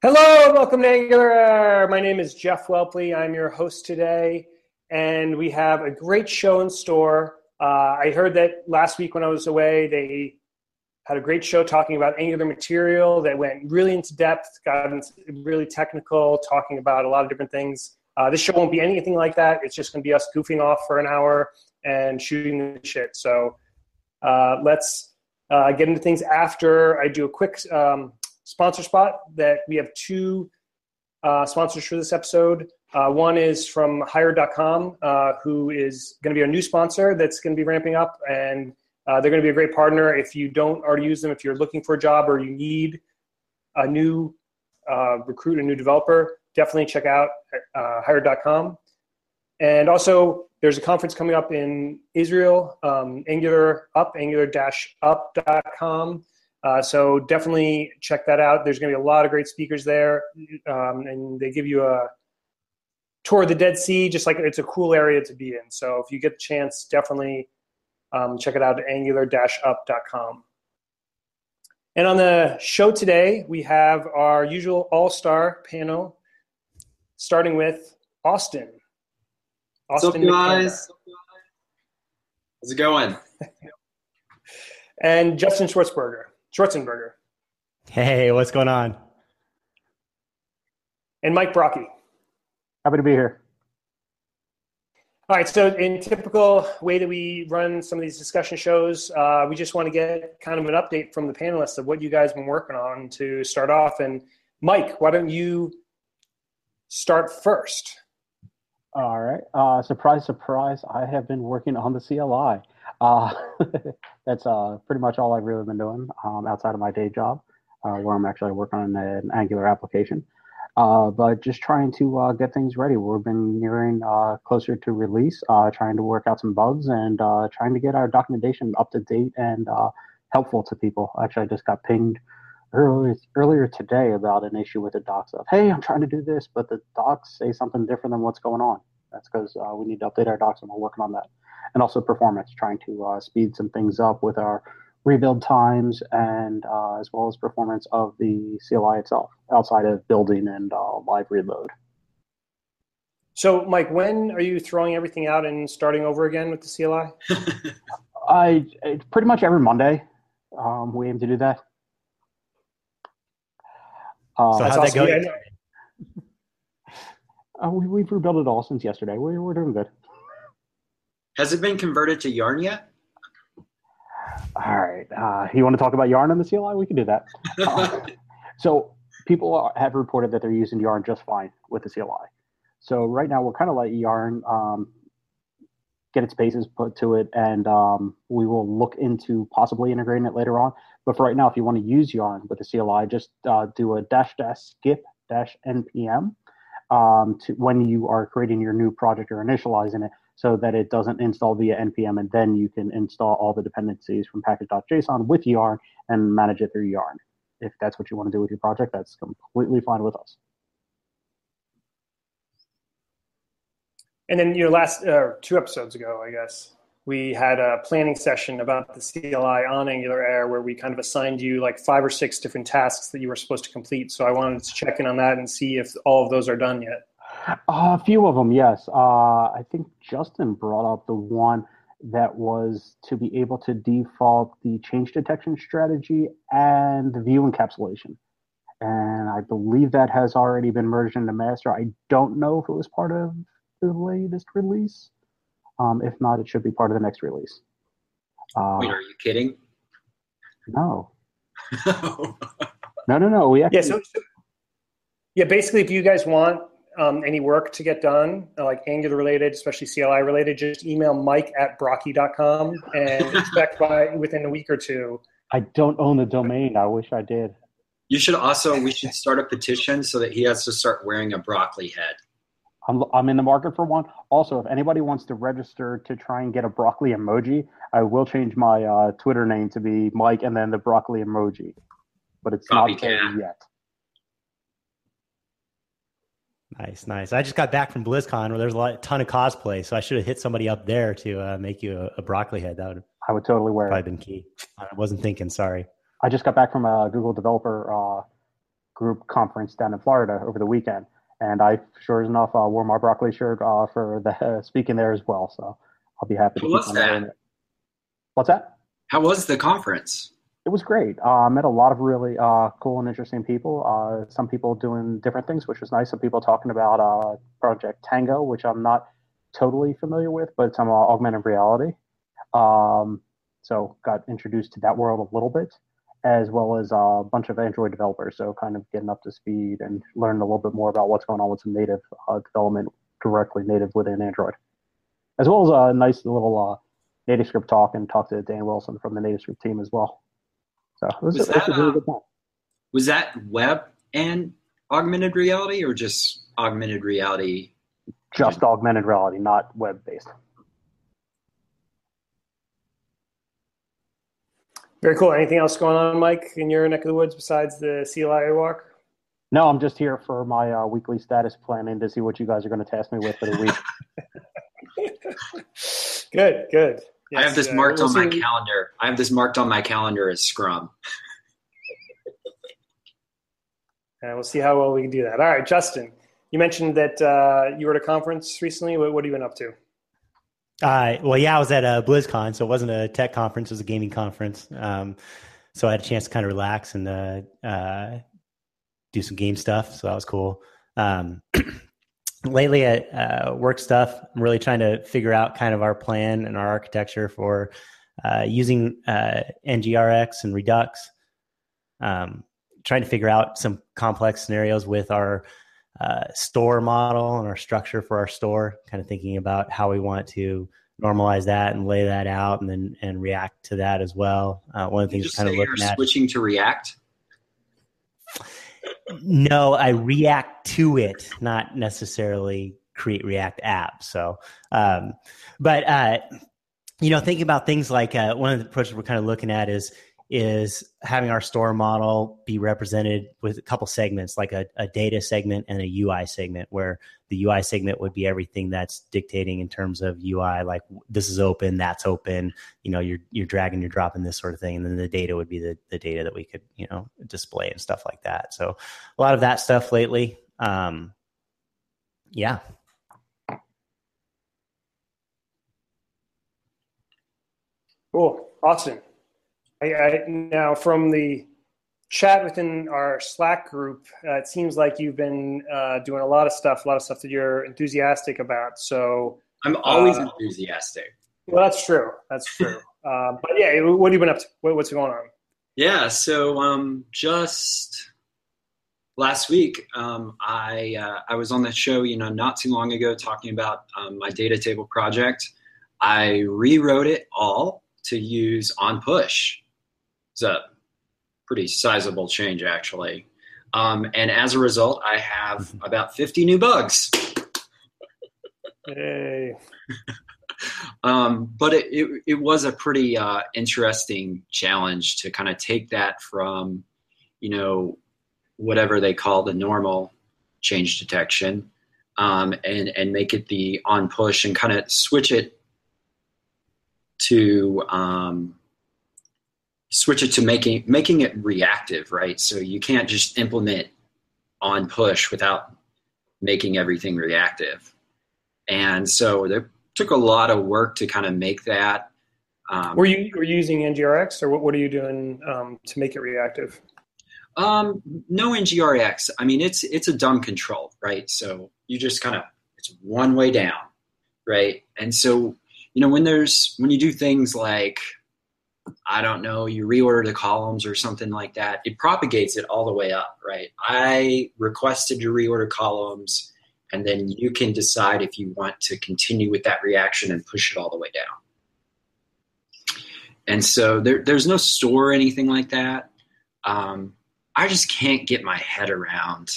Hello, welcome to Angular. My name is Jeff Whelpley. I'm your host today, and we have a great show in store. Uh, I heard that last week when I was away, they had a great show talking about Angular material that went really into depth, got really technical, talking about a lot of different things. Uh, this show won't be anything like that. It's just going to be us goofing off for an hour and shooting the shit. So uh, let's uh, get into things after I do a quick um, sponsor spot that we have two uh, sponsors for this episode. Uh, one is from Hired.com, uh, who is going to be a new sponsor that's going to be ramping up, and uh, they're going to be a great partner. If you don't already use them, if you're looking for a job or you need a new uh, recruit, a new developer, definitely check out uh, Hired.com. And also, there's a conference coming up in Israel, um, Angular Up, Angular-Up.com. Uh, so definitely check that out. There's going to be a lot of great speakers there, um, and they give you a tour of the Dead Sea. Just like it's a cool area to be in. So if you get the chance, definitely um, check it out at Angular-up.com. And on the show today, we have our usual all-star panel, starting with Austin. Austin, What's up, guys? How's it going? and Justin Schwartzberger. Schwarzenberger. Hey, what's going on? And Mike Brocchi. Happy to be here. All right, so in typical way that we run some of these discussion shows, uh, we just want to get kind of an update from the panelists of what you guys have been working on to start off. And Mike, why don't you start first? All right. Uh, surprise, surprise, I have been working on the CLI. Uh, that's uh, pretty much all I've really been doing um, outside of my day job, uh, where I'm actually working on an Angular application. Uh, but just trying to uh, get things ready. We've been nearing uh, closer to release, trying to work out some bugs and trying to get our documentation up to date and helpful to people. Actually, I just got pinged earlier earlier today about an issue with the docs of, hey, I'm trying to do this, but the docs say something different than what's going on. That's because uh, we need to update our docs and we're working on that. And also performance, trying to uh, speed some things up with our rebuild times and uh, as well as performance of the CLI itself outside of building and uh, live reload. So, Mike, when are you throwing everything out and starting over again with the CLI? I pretty much every Monday. Um, we aim to do that. Uh, so how'd that go? Uh, we, we've rebuilt it all since yesterday. We're, we're doing good. Has it been converted to Yarn yet? All right. Uh, you want to talk about Yarn on the CLI? We can do that. Uh, so people have reported that they're using Yarn just fine with the CLI. So right now we're kind of letting Yarn um, get its bases put to it, and um, we will look into possibly integrating it later on. But for right now, if you want to use Yarn with the CLI, just uh, do a dash dash skip dash npm um, to when you are creating your new project or initializing it so that it doesn't install via npm and then you can install all the dependencies from package.json with yarn and manage it through yarn. If that's what you want to do with your project that's completely fine with us. And then you know last uh, two episodes ago i guess we had a planning session about the CLI on Angular Air where we kind of assigned you like five or six different tasks that you were supposed to complete. So I wanted to check in on that and see if all of those are done yet. Uh, a few of them, yes. Uh, I think Justin brought up the one that was to be able to default the change detection strategy and the view encapsulation. And I believe that has already been merged into master. I don't know if it was part of the latest release. Um, if not, it should be part of the next release. Uh, Wait, are you kidding? No. no, no, no. We actually, yeah, so, so, yeah, basically, if you guys want um, any work to get done, like Angular related, especially CLI related, just email mike at brocchi.com and expect by within a week or two. I don't own the domain. I wish I did. You should also, we should start a petition so that he has to start wearing a broccoli head. I'm, I'm in the market for one. Also, if anybody wants to register to try and get a broccoli emoji, I will change my uh, Twitter name to be Mike and then the broccoli emoji. But it's Copycat. not there yet. Nice, nice. I just got back from BlizzCon where there's a lot, ton of cosplay, so I should have hit somebody up there to uh, make you a, a, broccoli head. That would I would totally wear. Probably it. been key. I wasn't thinking. Sorry. I just got back from a Google developer uh, group conference down in Florida over the weekend, and I sure enough uh, wore my broccoli shirt uh, for the uh, speaking there as well. So I'll be happy. How to was that? What's that? How was the conference? It was great. Uh, I met a lot of really uh, cool and interesting people. Uh, some people doing different things, which was nice. Some people talking about uh, Project Tango, which I'm not totally familiar with, but it's on uh, augmented reality. Um, so got introduced to that world a little bit, as well as a bunch of Android developers. So kind of getting up to speed and learning a little bit more about what's going on with some native uh, development directly native within Android, as well as a nice little uh, NativeScript talk and talk to Dan Wilson from the NativeScript team as well. So it was, Was it was a really uh, good time. Was that web and augmented reality, or just augmented reality? Just augmented reality, not web based. Very cool. Anything else going on, Mike, in your neck of the woods besides the CLI walk? No, I'm just here for my uh, weekly status planning to see what you guys are going to task me with for the week. good, good. I have this uh, marked we'll on my see- calendar. I have this marked on my calendar as Scrum. And we'll see how well we can do that. All right, Justin, you mentioned that uh, you were at a conference recently. What, what have you been up to? Uh, well, yeah, I was at a BlizzCon, so it wasn't a tech conference; it was a gaming conference. Um, so I had a chance to kind of relax and uh, uh, do some game stuff. So that was cool. Um, lately, at uh, work stuff, I'm really trying to figure out kind of our plan and our architecture for uh, using uh, NGRX and Redux. Um, trying to figure out some complex scenarios with our uh, store model and our structure for our store, kind of thinking about how we want to normalize that and lay that out and then and react to that as well. Uh, one of the things kind of you're looking at. switching to React. No, I react to it, not necessarily create React apps. So, um, but uh, you know, thinking about things like uh, one of the approaches we're kind of looking at is is having our store model be represented with a couple segments, like a, a data segment and a UI segment, where the UI segment would be everything that's dictating in terms of UI, like this is open, that's open, you know, you're you're dragging, you're dropping this sort of thing, and then the data would be the the data that we could you know display and stuff like that. So a lot of that stuff lately. Um, yeah, Cool, awesome. I, I, now, from the chat within our Slack group, uh, it seems like you've been uh, doing a lot of stuff, a lot of stuff that you're enthusiastic about. So, I'm always Uh, enthusiastic. well, that's true. That's true. uh, but yeah, what have you been up to? What, what's going on? Yeah, so um, just last week, um, I uh, I was on the show, you know, not too long ago, talking about um, my data table project. I rewrote it all to use on push. It's a pretty sizable change, actually. Um, and as a result, I have about 50 new bugs. Hey. um, but it, it, it was a pretty uh, interesting challenge to kind of take that from, you know, whatever they call the normal change detection um, and, and make it the on push and kind of switch it to um, switch it to making making it reactive, right? So you can't just implement on push without making everything reactive. And so it took a lot of work to kind of make that. Um, Were you were you using NGRX, or what, what are you doing um, to make it reactive? Um, no NGRX. I mean, it's it's a dumb control, right? So you just kind of it's one way down, right? And so you know when there's when you do things like I don't know, you reorder the columns or something like that, it propagates it all the way up, right? I requested to reorder columns, and then you can decide if you want to continue with that reaction and push it all the way down. And so there, there's no store or anything like that. Um, I just can't get my head around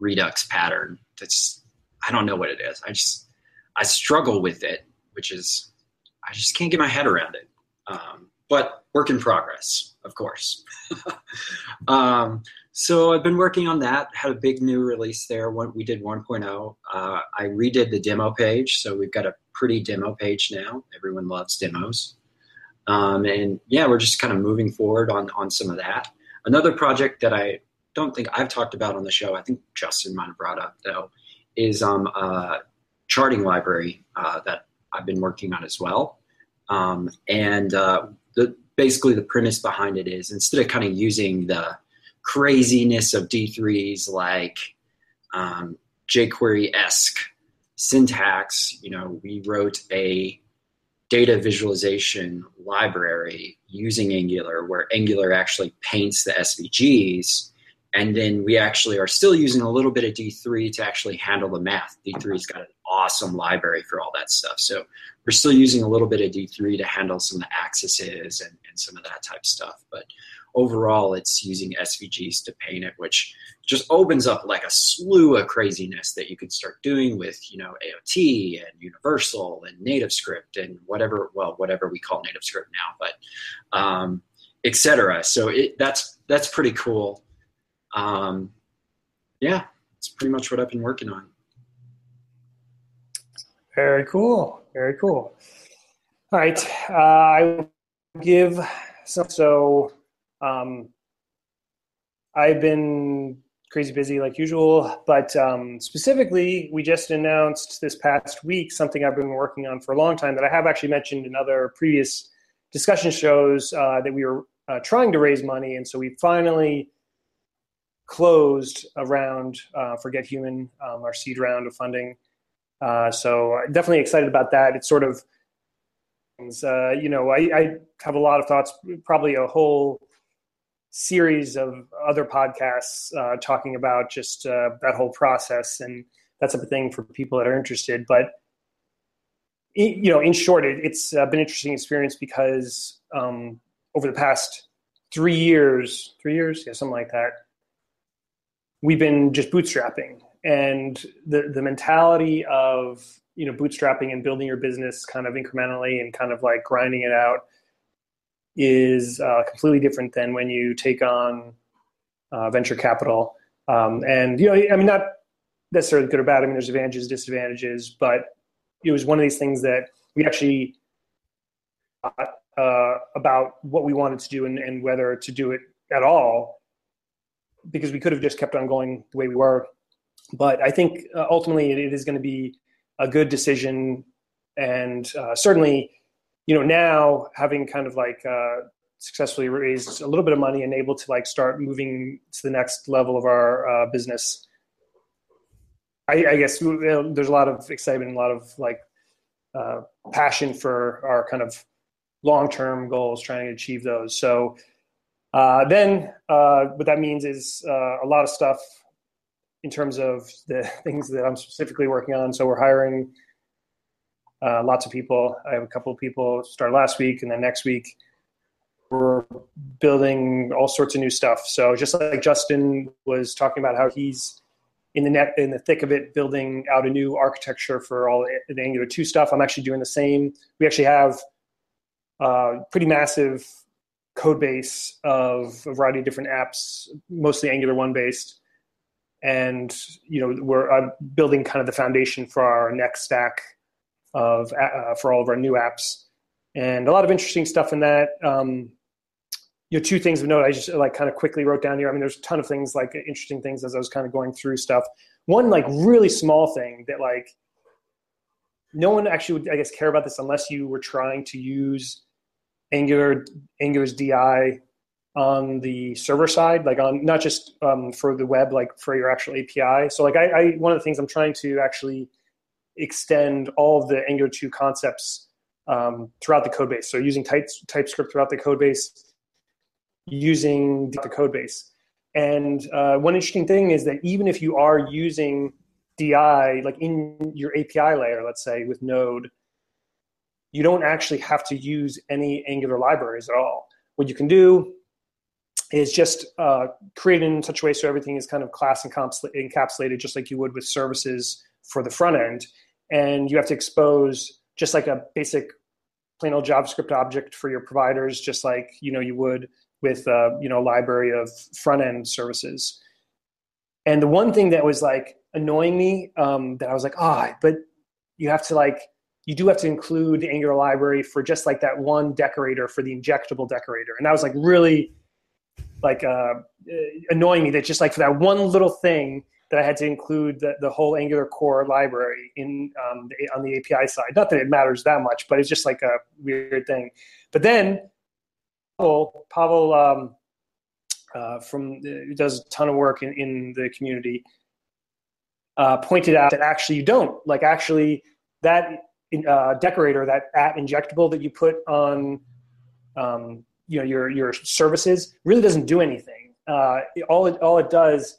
Redux pattern. That's I don't know what it is. I just I struggle with it, which is I just can't get my head around it. Um, but work in progress, of course. um, so I've been working on that. Had a big new release there. We did 1.0, uh, I redid the demo page, so we've got a pretty demo page now. Everyone loves demos, um, and yeah, we're just kind of moving forward on on some of that. Another project that I don't think I've talked about on the show. I think Justin might have brought up though, is um, a charting library uh, that I've been working on as well. Um, and uh, the basically the premise behind it is instead of kind of using the craziness of D3s like um, jQuery esque syntax, you know, we wrote a data visualization library using Angular where Angular actually paints the SVGs. And then we actually are still using a little bit of D3 to actually handle the math. D3's got an awesome library for all that stuff. So we're still using a little bit of D3 to handle some of the accesses and, and some of that type stuff. But overall, it's using SVGs to paint it, which just opens up like a slew of craziness that you could start doing with, you know, AOT and Universal and Native Script and whatever, well, whatever we call Native Script now, but um, etc. So it, that's that's pretty cool. Um, yeah, it's pretty much what I've been working on. Very cool. Very cool. All right, uh, I will give some. So um, I've been crazy busy like usual, but um, specifically, we just announced this past week something I've been working on for a long time that I have actually mentioned in other previous discussion shows uh, that we were uh, trying to raise money, and so we finally closed a round uh, for Human, um, our seed round of funding. Uh, so definitely excited about that. It's sort of, uh, you know, I, I have a lot of thoughts, probably a whole series of other podcasts uh, talking about just uh, that whole process and that type of thing for people that are interested. But you know, in short, it, has uh, been an interesting experience because um, over the past three years, three years, yeah, something like that, we've been just bootstrapping, and the the mentality of you know bootstrapping and building your business kind of incrementally and kind of like grinding it out is uh, completely different than when you take on uh, venture capital. Um, and you know, I mean, not necessarily good or bad. I mean, there's advantages, disadvantages, but it was one of these things that we actually thought uh, about what we wanted to do and, and, whether to do it at all, because we could have just kept on going the way we were. But I think uh, ultimately it, it is going to be a good decision, and uh, certainly you know now having kind of like uh, successfully raised a little bit of money and able to like start moving to the next level of our uh, business I, I, guess there's a lot of excitement a lot of like uh, passion for our kind of long-term goals trying to achieve those. So uh, then uh, what that means is uh, a lot of stuff in terms of the things that i'm specifically working on so we're hiring uh, lots of people. I have a couple of people start last week, and then next week we're building all sorts of new stuff. So just like Justin was talking about how he's in the net in the thick of it, building out a new architecture for all the Angular two stuff. I'm actually doing the same. We actually have a uh, pretty massive code base of a variety of different apps, mostly Angular one based. And you know, we're building kind of the foundation for our next stack of uh, for all of our new apps, and a lot of interesting stuff in that. Um, you know, two things of note. I just like kind of quickly wrote down here. I mean, there's a ton of things like interesting things as I was kind of going through stuff. One like really small thing that like no one actually would I guess care about this unless you were trying to use Angular Angular's DI on the server side, like on not just um, for the web, like for your actual API. So like I, I one of the things I'm trying to actually extend all of the Angular 2 concepts um, throughout the code base. So using type, TypeScript throughout the code base, using the code base. And uh, one interesting thing is that even if you are using DI, like in your API layer, let's say with Node, you don't actually have to use any Angular libraries at all. What you can do is just uh, create it in such a way so everything is kind of class encapsulated, just like you would with services for the front end and you have to expose just like a basic plain old JavaScript object for your providers, just like you know you would with uh, you know a library of front end services. And the one thing that was like annoying me um, that I was like, ah, oh, but you have to like you do have to include the Angular library for just like that one decorator for the injectable decorator, and that was like really like uh, annoying me that just like for that one little thing that I had to include the, the whole Angular core library in um, the, on the API side. Not that it matters that much, but it's just like a weird thing. But then Pavel, Pavel um, uh, from who does a ton of work in, in the community uh, pointed out that actually you don't like actually that uh, decorator that at injectable that you put on um, you know your your services really doesn't do anything. Uh, all it all it does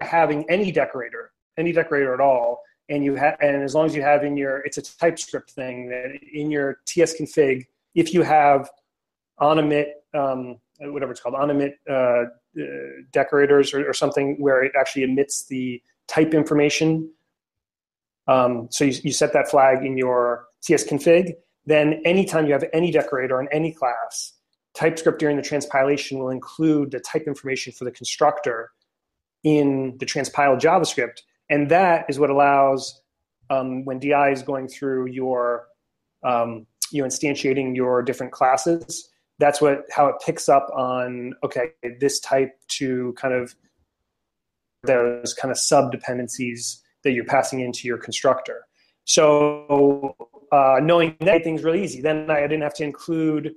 having any decorator, any decorator at all, and you have, and as long as you have in your, it's a TypeScript thing that in your TS config, if you have on emit, um, whatever it's called, on emit uh, uh, decorators or, or, something where it actually emits the type information. Um, so you, you set that flag in your TS config. Then anytime you have any decorator in any class, TypeScript during the transpilation will include the type information for the constructor in the transpiled JavaScript. And that is what allows um, when DI is going through your, um, you know, instantiating your different classes, that's what how it picks up on okay this type to kind of those kind of sub dependencies that you're passing into your constructor. So uh, knowing that thing's really easy. Then I didn't have to include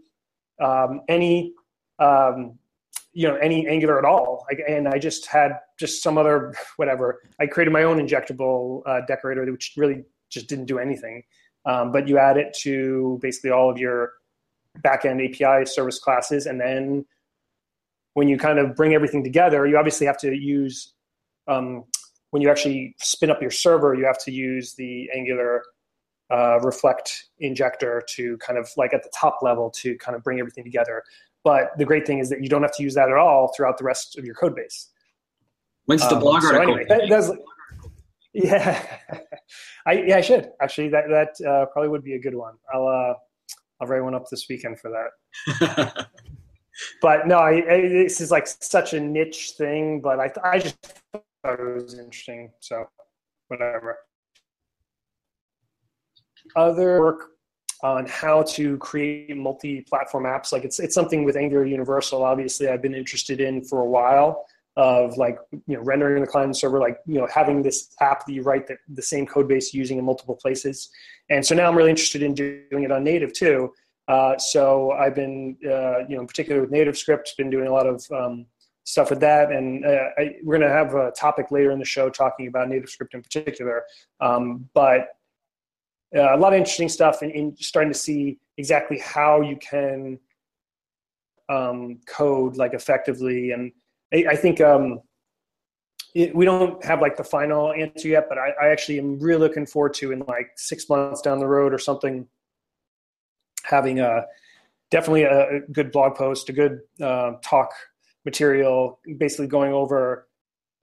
um, any um, you know any angular at all. Like, and i just had just some other whatever. I created my own injectable uh, decorator which really just didn't do anything. Um, but you add it to basically all of your backend api service classes. And then when you kind of bring everything together you obviously have to use um, when you actually spin up your server you have to use the angular uh, reflect injector to kind of like at the top level to kind of bring everything together but the great thing is that you don't have to use that at all throughout the rest of your code base. When's the um, blog article? So anyway, that, that's, yeah, I yeah I should actually that that uh, probably would be a good one. I'll uh, I'll write one up this weekend for that. but no, I, I, this is like such a niche thing. But I I just thought it was interesting. So whatever. Other work on how to create multi-platform apps. Like it's it's something with Angular Universal. Obviously, I've been interested in for a while. Of like you know rendering the client server, like you know having this app that you write the, the same code base using in multiple places. And so now I'm really interested in doing it on native too. Uh, so I've been uh, you know in particular with NativeScript, been doing a lot of um, stuff with that. And uh, I, we're going to have a topic later in the show talking about NativeScript in particular. Um, but uh, a lot of interesting stuff and in, in, starting to see exactly how you can um, code like effectively. And I, I think um, it, we don't have like the final answer yet, but I, I, actually am really looking forward to in like six months down the road or something, having a definitely a, good blog post, a good uh, talk material, basically going over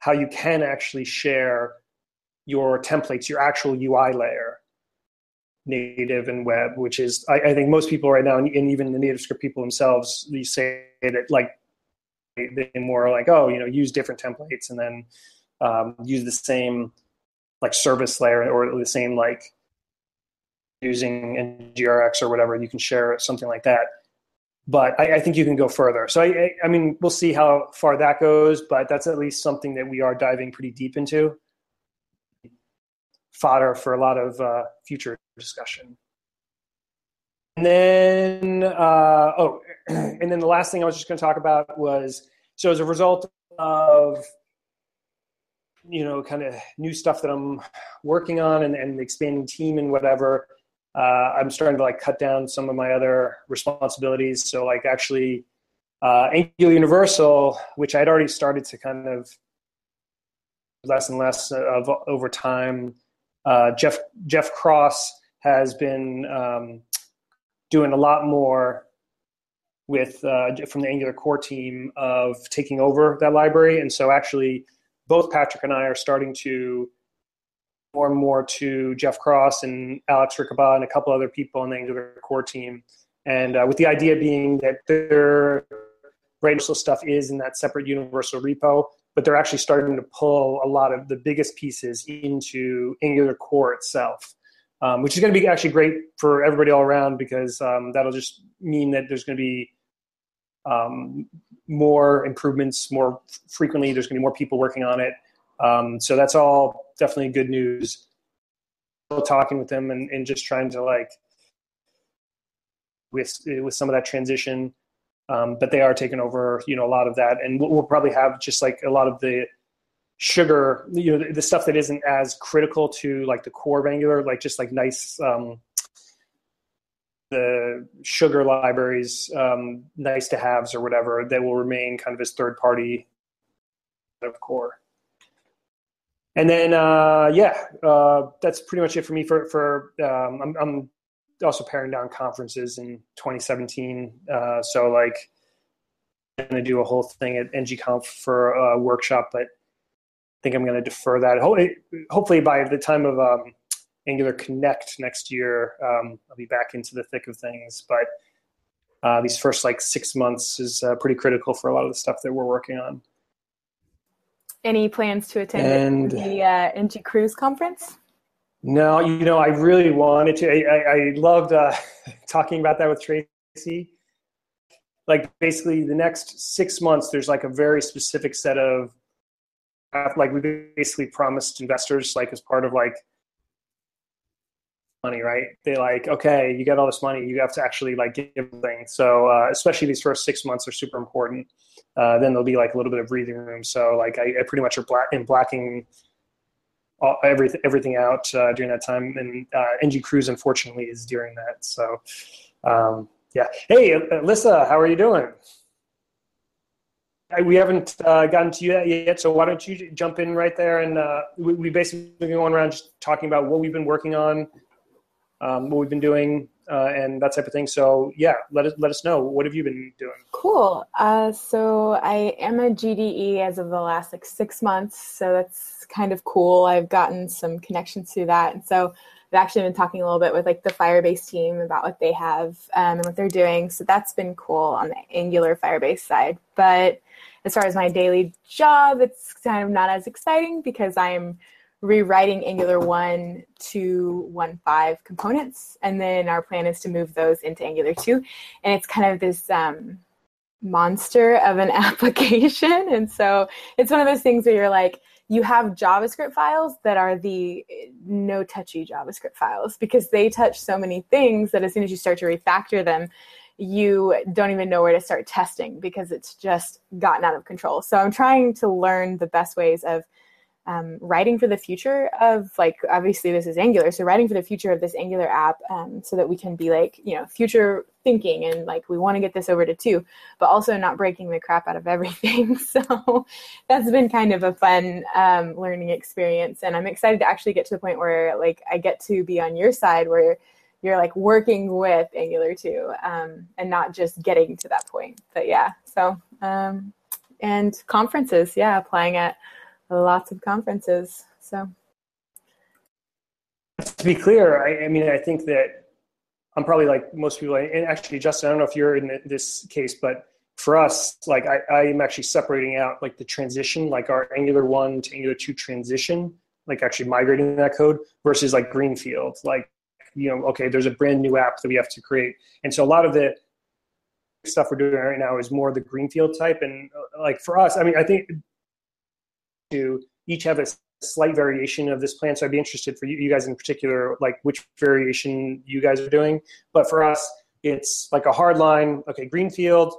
how you can actually share your templates, your actual UI layer native and web, which is I, I, think most people right now, and even the native script people themselves, you say that like they more like oh you know use different templates and then um, use the same like service layer or the same like using NGRX or whatever you can share something like that. But I, I think you can go further. So I, I mean we'll see how far that goes, but that's at least something that we are diving pretty deep into fodder for a lot of uh, future discussion. And then, uh, oh, and then the last thing I was just going to talk about was so as a result of you know kind of new stuff that I'm working on and, and expanding team and whatever. Uh, I'm starting to like cut down some of my other responsibilities. So like actually, uh, Angular Universal, which I'd already started to kind of less and less of over time. Uh, Jeff Jeff Cross has been um, doing a lot more with uh, from the Angular core team of taking over that library, and so actually both Patrick and I are starting to more and more to Jeff Cross and Alex Rickabaugh and a couple other people on the Angular core team, and uh, with the idea being that their universal stuff is in that separate universal repo, but they're actually starting to pull a lot of the biggest pieces into Angular core itself um, which is going to be actually great for everybody all around because um, that'll just mean that there's going to be um, more improvements more frequently. There's going to be more people working on it. Um, so that's all definitely good news. Talking with them and, and just trying to like with with some of that transition. Um, but they are taking over, you know, a lot of that, and we'll, we'll, probably have just like a lot of the sugar, you know, the, the, stuff that isn't as critical to like the core of Angular, like just like nice um, the sugar libraries, um, nice to haves or whatever, that will remain kind of as third party of core. And then, uh, yeah, uh, that's pretty much it for me. For for um, I'm, I'm, also paring down conferences in 2017. Uh, so like, I'm going to do a whole thing at ngconf for a workshop, but I think I'm going to defer that. Hopefully, by the time of um, Angular Connect next year, um, I'll be back into the thick of things. But uh, these first like six months is uh, pretty critical for a lot of the stuff that we're working on. Any plans to attend and, the uh, NG Cruise conference? No, you know, I really wanted to. I, I, loved uh, talking about that with Tracy. Like basically, the next six months, there's like a very specific set of like we basically promised investors, like as part of like money, right? They like, okay, you get all this money, you have to actually like give things. So uh, especially these first six months are super important. Uh, then there'll be like a little bit of breathing room. So like I, I pretty much are black in blacking all, everything everything out uh, during that time. And uh, NG Cruise unfortunately is during that. So um, yeah. Hey, Alyssa, how are you doing? we haven't uh, gotten to you yet, so why don't you jump in right there? And uh, we, we basically going around just talking about what we've been working on, um, what we've been doing, uh, and that type of thing. So yeah, let us let us know what have you been doing. Cool. Uh, so I am a GDE as of the last like six months, so that's kind of cool. I've gotten some connections to that, and so I've actually been talking a little bit with like the Firebase team about what they have um, and what they're doing. So that's been cool on the Angular Firebase side, but as far as my daily job, it's kind of not as exciting because I'm rewriting Angular 1 to 1.5 components. And then our plan is to move those into Angular 2. And it's kind of this um, monster of an application. And so it's one of those things where you're like, you have JavaScript files that are the no touchy JavaScript files because they touch so many things that as soon as you start to refactor them, you don't even know where to start testing because it's just gotten out of control. So I'm trying to learn the best ways of um, writing for the future of like obviously this is angular so writing for the future of this angular app um, so that we can be like you know future thinking and like we want to get this over to two but also not breaking the crap out of everything. So that's been kind of a fun um, learning experience and i'm excited to actually get to the point where like i get to be on your side where you're like working with angular 2 um, and not just getting to that point. But yeah so um, and conferences yeah applying at lots of conferences. So, to be clear, I, I mean, I think that I'm probably like most people, and actually, Justin, I don't know if you're in this case, but for us, like I, I am actually separating out like the transition, like our Angular 1 to Angular 2 transition, like actually migrating that code versus like Greenfield. Like, you know, okay, there's a brand new app that we have to create. And so a lot of the stuff we're doing right now is more the Greenfield type. And uh, like for us, I mean, I think to each have a slight variation of this plan. So I'd be interested for you, you guys in particular, like which variation you guys are doing. But for us, it's like a hard line. Okay, greenfield.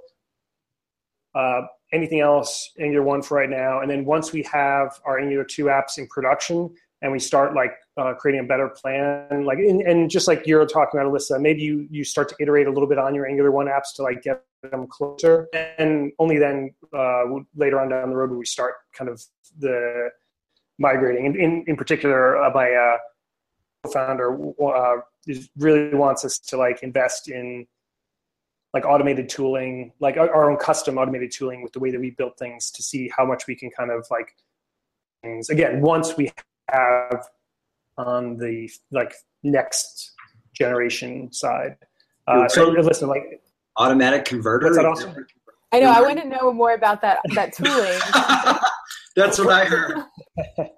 Uh, anything else Angular one for right now, and then once we have our Angular two apps in production, and we start like uh, creating a better plan, like and, and just like you're talking about, Alyssa, maybe you you start to iterate a little bit on your Angular one apps to like get them closer, and only then uh, later on down the road will we start kind of the migrating. In in, in particular, uh, my uh, founder uh, really wants us to like invest in like automated tooling, like our, own custom automated tooling with the way that we build things to see how much we can kind of like things again once we have on the like next generation side. Uh, so listen, like automatic converter. That's that awesome? I know. I want to know more about that that tooling. That's what I heard.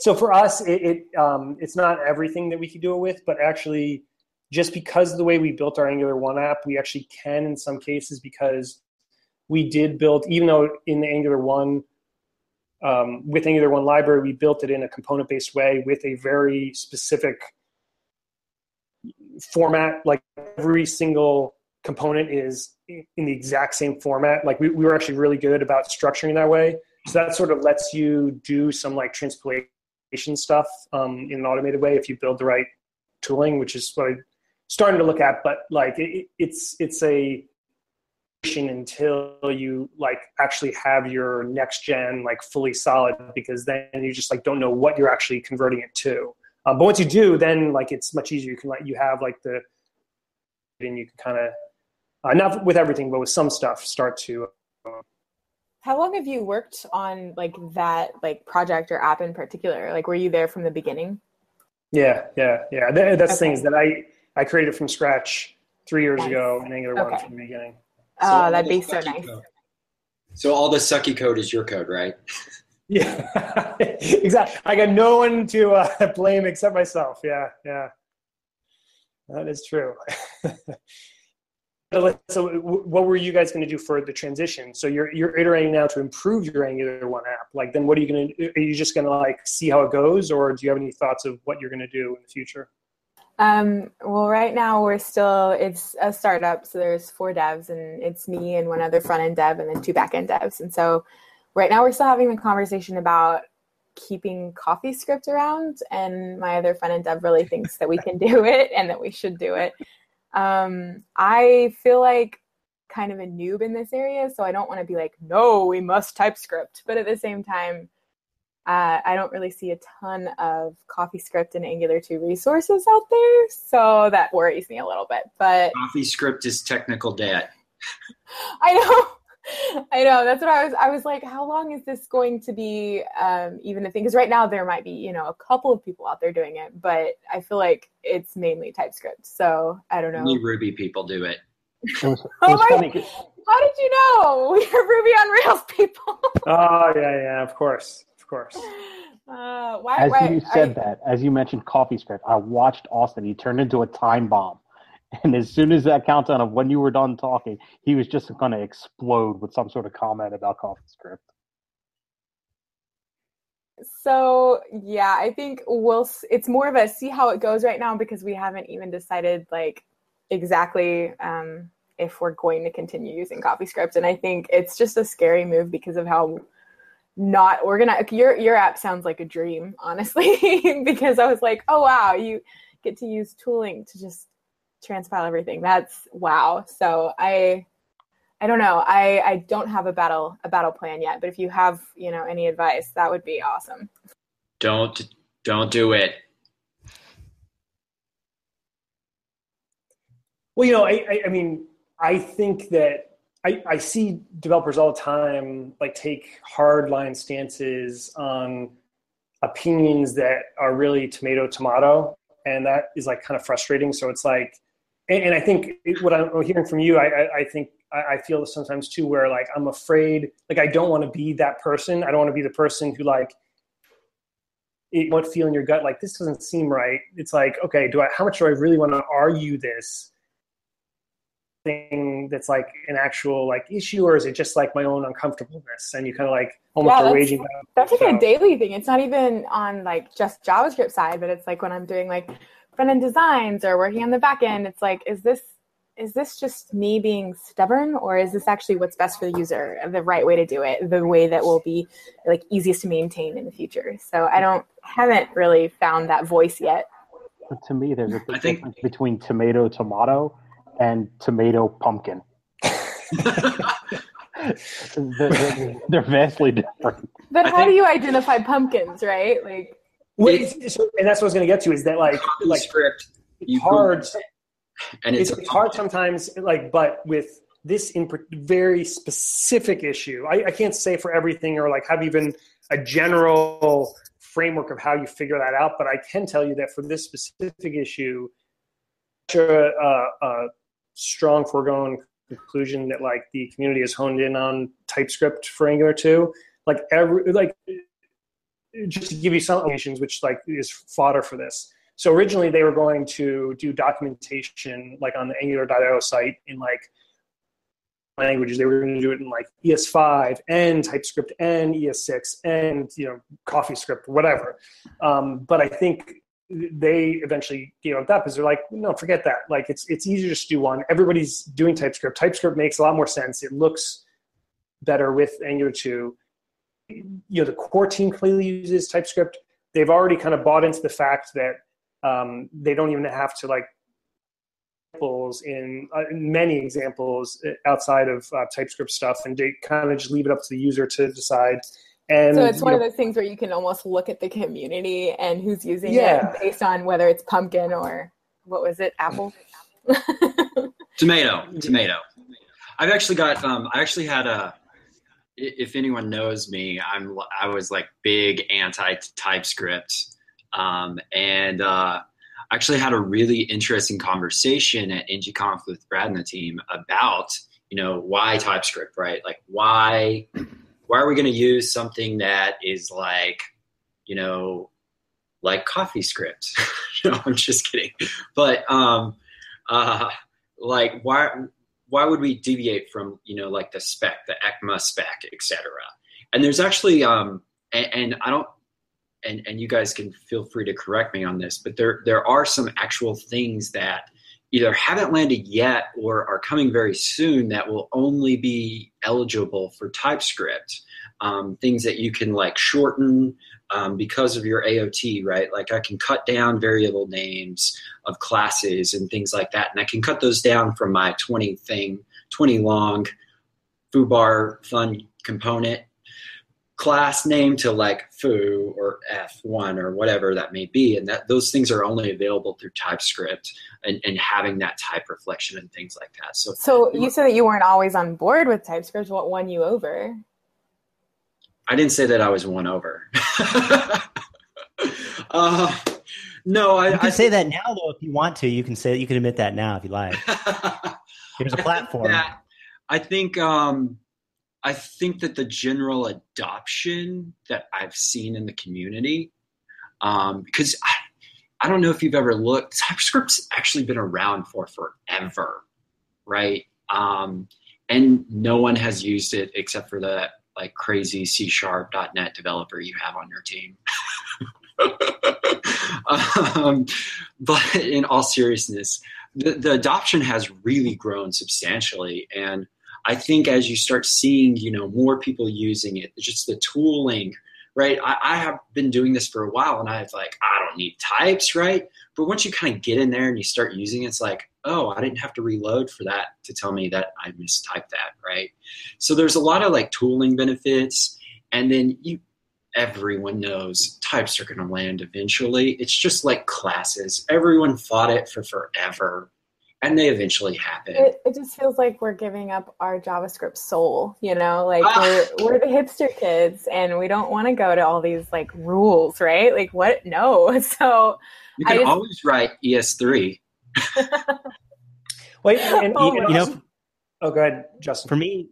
so for us, it, it um, it's not everything that we could do it with, but actually, just because of the way we built our Angular One app, we actually can in some cases because we did build, even though in the Angular 1, um, with Angular 1 library, we built it in a component based way with a very specific format. Like every single component is in the exact same format. Like we, we were actually really good about structuring that way. So that sort of lets you do some like transpilation stuff um, in an automated way if you build the right tooling, which is what I'm starting to look at. But like it, it's it's a until you like actually have your next gen like fully solid because then you just like don't know what you're actually converting it to. Um, but once you do, then like it's much easier. You can like you have like the and you can kind of uh, not with everything, but with some stuff, start to. Uh, How long have you worked on like that like project or app in particular? Like, were you there from the beginning? Yeah, yeah, yeah. That, that's okay. things that I I created from scratch three years nice. ago in Angular okay. one from the beginning. Oh, so that'd be so nice. Code. So all the sucky code is your code, right? yeah, exactly. I got no one to uh, blame except myself. Yeah, yeah, that is true. so what were you guys going to do for the transition? So you're you're iterating now to improve your angular one app. Like then what are you going to are you just going to like see how it goes or do you have any thoughts of what you're going to do in the future? Um, well right now we're still it's a startup so there's four devs and it's me and one other front end dev and then two back end devs. And so right now we're still having a conversation about keeping CoffeeScript around and my other front end dev really thinks that we can do it and that we should do it um, I feel like kind of a noob in this area, so I don't want to be like, no, we must TypeScript. But at the same time, uh, I don't really see a ton of CoffeeScript and Angular 2 resources out there, so that worries me a little bit. But CoffeeScript is technical debt. I know. I know that's what I was. I was like, how long is this going to be um, even a thing? Because right now there might be, you know, a couple of people out there doing it, but I feel like it's mainly TypeScript. So I don't know. Only Ruby people do it. it, was, it oh my, how did you know? We're Ruby on Rails people. oh yeah, yeah, of course, of course. Uh, why, as why, you said that, as you mentioned CoffeeScript, I watched Austin. He turned into a time bomb. And as soon as that countdown of when you were done talking, he was just going to explode with some sort of comment about CoffeeScript. So yeah, I think we'll. It's more of a see how it goes right now because we haven't even decided like exactly um, if we're going to continue using CoffeeScript, and I think it's just a scary move because of how not organized. Your your app sounds like a dream, honestly, because I was like, oh wow, you get to use tooling to just transpile everything. That's wow. So I I don't know. I I don't have a battle a battle plan yet, but if you have, you know, any advice, that would be awesome. Don't don't do it. Well, you know, I, I, I mean, I think that I, I see developers all the time like take hardline stances on opinions that are really tomato tomato and that is like kind of frustrating so it's like and, and I think what I'm hearing from you, I, I, I think I, I feel sometimes too, where like I'm afraid, like I don't want to be that person. I don't want to be the person who like it won't feel in your gut like this doesn't seem right. It's like, okay, do I? How much do I really want to argue this thing that's like an actual like issue, or is it just like my own uncomfortableness? And you kind of like almost yeah, that's, raging. That's like so. a daily thing. It's not even on like just JavaScript side, but it's like when I'm doing like front end designs or working on the back end it's like is this is this just me being stubborn or is this actually what's best for the user the right way to do it the way that will be like easiest to maintain in the future? So i don't haven't really found that voice yet. But to me there's a big think, difference between tomato tomato and tomato pumpkin. They're, they're, vastly different. But how do you identify pumpkins right? Like Wait, so, and that's what I was going to get to is that like like script it's hard and it's, it's, hard sometimes like but with this in very specific issue I, I can't say for everything or like have even a general framework of how you figure that out but i can tell you that for this specific issue a, a, a strong foregone conclusion that like the community has honed in on typescript for angular 2 like every like just to give you some applications, which like is fodder for this. So originally they were going to do documentation like on the Angular.io site in like languages. They were going to do it in like ES5 and TypeScript and ES6 and you know CoffeeScript, whatever. Um, but I think they eventually gave up that because they're like, no, forget that. Like it's it's easier just to do one. Everybody's doing TypeScript. TypeScript makes a lot more sense. It looks better with Angular 2. You know, the core team clearly uses TypeScript. They've already kind of bought into the fact that um, they don't even have to like examples in uh, many examples outside of uh, TypeScript stuff, and they kind of just leave it up to the user to decide. And so it's one know, of those things where you can almost look at the community and who's using Yeah. it based on whether it's pumpkin or what was it, apple. Tomato, tomato. I've actually got. Um, I actually had a. If anyone knows me, I'm. I was like big anti TypeScript, um, and uh, actually had a really interesting conversation at NGConf with Brad and the team about you know why TypeScript, right? Like why why are we going to use something that is like you know like CoffeeScript? no, I'm just kidding, but um, uh, like why why would we deviate from you know like the spec the ecma spec etc and there's actually um and, and i don't and and you guys can feel free to correct me on this but there there are some actual things that either haven't landed yet or are coming very soon that will only be eligible for typescript. Um, things that you can like shorten um, because of your aot right like i can cut down variable names of classes and things like that. And I can cut those down from my 20 thing, 20 long foobar fun component class name to like foo or f1 or whatever that may be and that those things are only available through typescript and, and having that type reflection and things like that so So you said that you weren't always on board with TypeScript. What won you over? I didn't say that i was won over uh, no i, You can I say that now, though, if you want to. You can say you can admit that now if you like. Here's a platform. I think um, I think that the general adoption that I've seen in the community, um, because I, I don't know if you've ever looked, TypeScript's actually been around for forever, right? Um, and no one has used it except for the like crazy C sharp .NET developer you have on your team. um, but in all seriousness, the, the adoption has really grown substantially. And i think as you start seeing you know more people using it just the tooling right? I, I have been doing this for a while and i've like i don't need types right? But once you kind of get in there and you start using it it's like oh i didn't have to reload for that to tell me that i mistyped that right so there's a lot of like tooling benefits and then you everyone knows types are going to land eventually. It's just like classes. Everyone fought it for forever, and they eventually happen. It, it just feels like we're giving up our JavaScript soul, you know? Like Ah. we're we're the hipster kids and we don't want to go to all these like rules, right? Like what? No. So You I can just- always write E ES3. Wait, and, Oh and my You know, oh, go ahead, Justin. for me,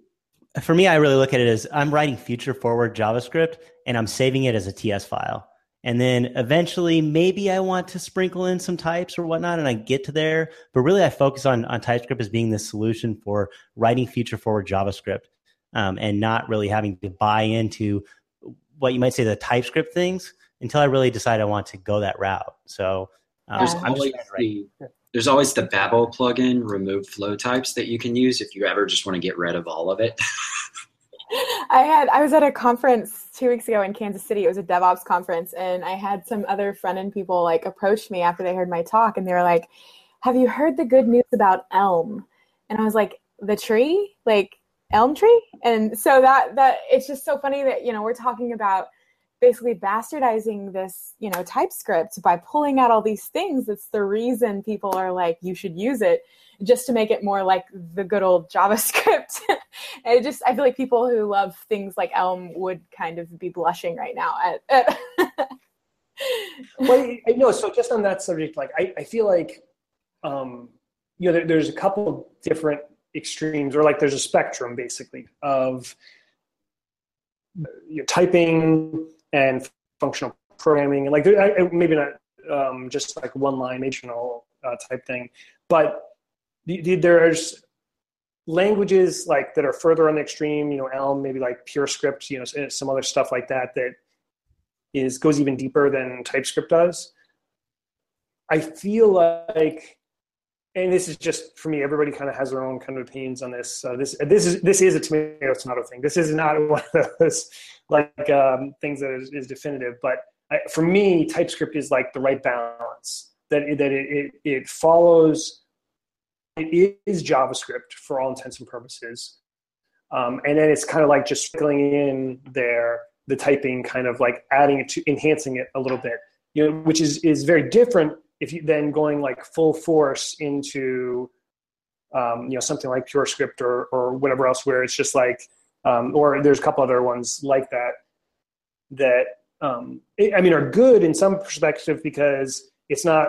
for me, I really look at it as I'm writing future forward JavaScript and I'm saving it as a TS file. And then eventually, maybe I want to sprinkle in some types or whatnot, and I get to there. But really, I focus on on TypeScript as being the solution for writing future forward JavaScript, um, and not really having to buy into what you might say the TypeScript things until I really decide I want to go that route. So um, I'm just always trying to write- the there's always the Babel plugin, remove flow types that you can use if you ever just want to get rid of all of it. I had I was at a conference two weeks ago in Kansas City. It was a DevOps conference, and I had some other front end people like approach me after they heard my talk, and they were like, "Have you heard the good news about Elm?" And I was like, "The tree, like Elm tree?" And so that that it's just so funny that you know we're talking about basically bastardizing this you know TypeScript by pulling out all these things. It's the reason people are like, "You should use it." Just to make it more like the good old JavaScript. And just I feel like people who love things like Elm would kind of be blushing right now at, at well, I know. So just on that subject, like I, I feel like, um, you know, there, there's a couple different extremes, or like there's a spectrum basically of you know, typing and functional programming, and like maybe not um, just like one line dimensional uh, type thing, but the, the, there's languages like that are further on the extreme, you know, Elm, maybe like PureScript, you know, some other stuff like that that is goes even deeper than TypeScript does. I feel like, and this is just for me. Everybody kind of has their own kind of opinions on this. Uh, this this is this is a tomato tomato thing. This is not one of those like um, things that is, is definitive. But I, for me, TypeScript is like the right balance. That that it, it, it follows it is JavaScript for all intents and purposes. Um, and then it's kind of like just filling in there the typing, kind of like adding it to enhancing it a little bit. You know, which is is very different if you then going like full force into um, you know something like PureScript or or whatever else, where it's just like um, or there's a couple other ones like that that um, I mean are good in some perspective because it's not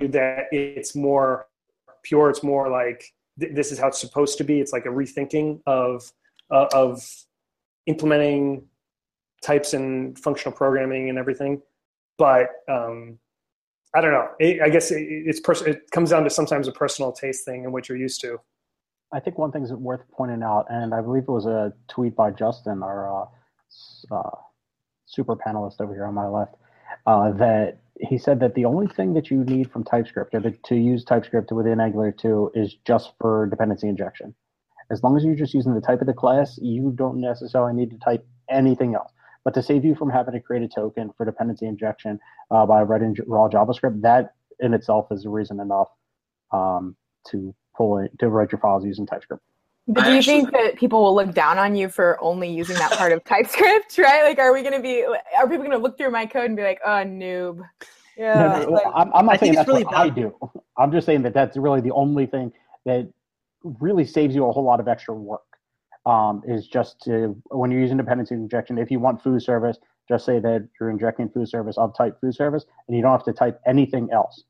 that it's more pure. It's more like th- this is how it's supposed to be. It's like a rethinking of uh, of implementing types and functional programming and everything. But um, I don't know. It, I guess it, it's pers- it comes down to sometimes a personal taste thing and what you're used to. I think one thing is worth pointing out, and I believe it was a tweet by Justin, our uh, uh, super panelist over here on my left, uh, that he said that the only thing that you need from TypeScript or the, to use TypeScript within Angular 2 is just for dependency injection. As long as you're just using the type of the class, you don't necessarily need to type anything else. But to save you from having to create a token for dependency injection uh, by writing raw JavaScript, that in itself is a reason enough um, to pull it, to write your files using TypeScript. But do you actually, think that people will look down on you for only using that part of TypeScript, right? Like, are we going to be, are people going to look through my code and be like, oh, noob? Yeah. No, no, like, I'm, I'm, not I saying that's really what bad. I do. I'm just saying that that's really the only thing that really saves you a whole lot of extra work. Um, is just to, when you're using dependency injection, if you want foo service, just say that you're injecting foo service of type foo service, and you don't have to type anything else.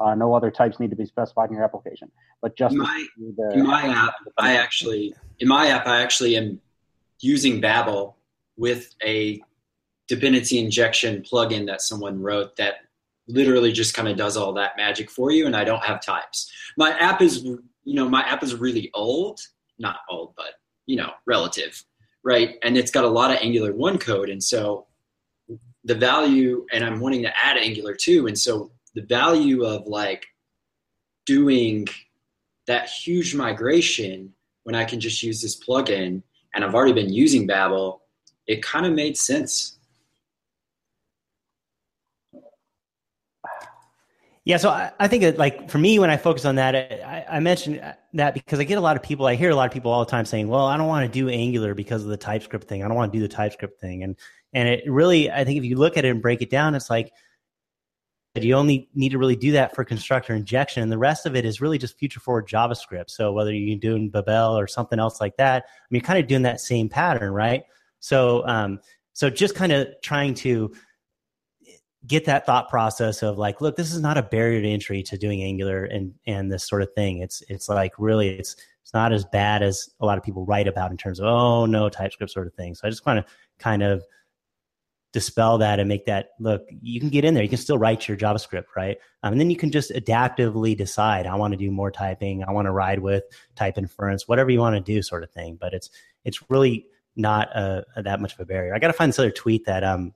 Uh, no other types need to be specified in your application. But just my, the, in my app, I actually in my app I actually am using Babel with a dependency injection plugin that someone wrote that literally just kind of does all that magic for you, and I don't have types. My app is you know my app is really old, not old, but you know relative, right? And it's got a lot of Angular one code, and so the value, and I'm wanting to add Angular two, and so the value of like doing that huge migration when I can just use this plugin and I've already been using Babel, it kind of made sense. Yeah, so I, I think that like for me, when I focus on that, I, I, mentioned that because I get a lot of people. I hear a lot of people all the time saying, "Well, I don't want to do Angular because of the TypeScript thing. I don't want to do the TypeScript thing." And and it really, I think if you look at it and break it down, it's like you only need to really do that for constructor injection. And the rest of it is really just future forward JavaScript. So whether you're doing Babel or something else like that, I mean, you're kind of doing that same pattern, right? So, um, so just kind of trying to get that thought process of like, look, this is not a barrier to entry to doing Angular and and this sort of thing. It's it's like really it's it's not as bad as a lot of people write about in terms of oh no TypeScript sort of thing. So I just kind of kind of dispel that and make that look you can get in there you can still write your javascript right? Um, and then you can just adaptively decide i want to do more typing i want to ride with type inference whatever you want to do sort of thing. But it's it's really not a, a that much of a barrier. I got to find this other tweet that um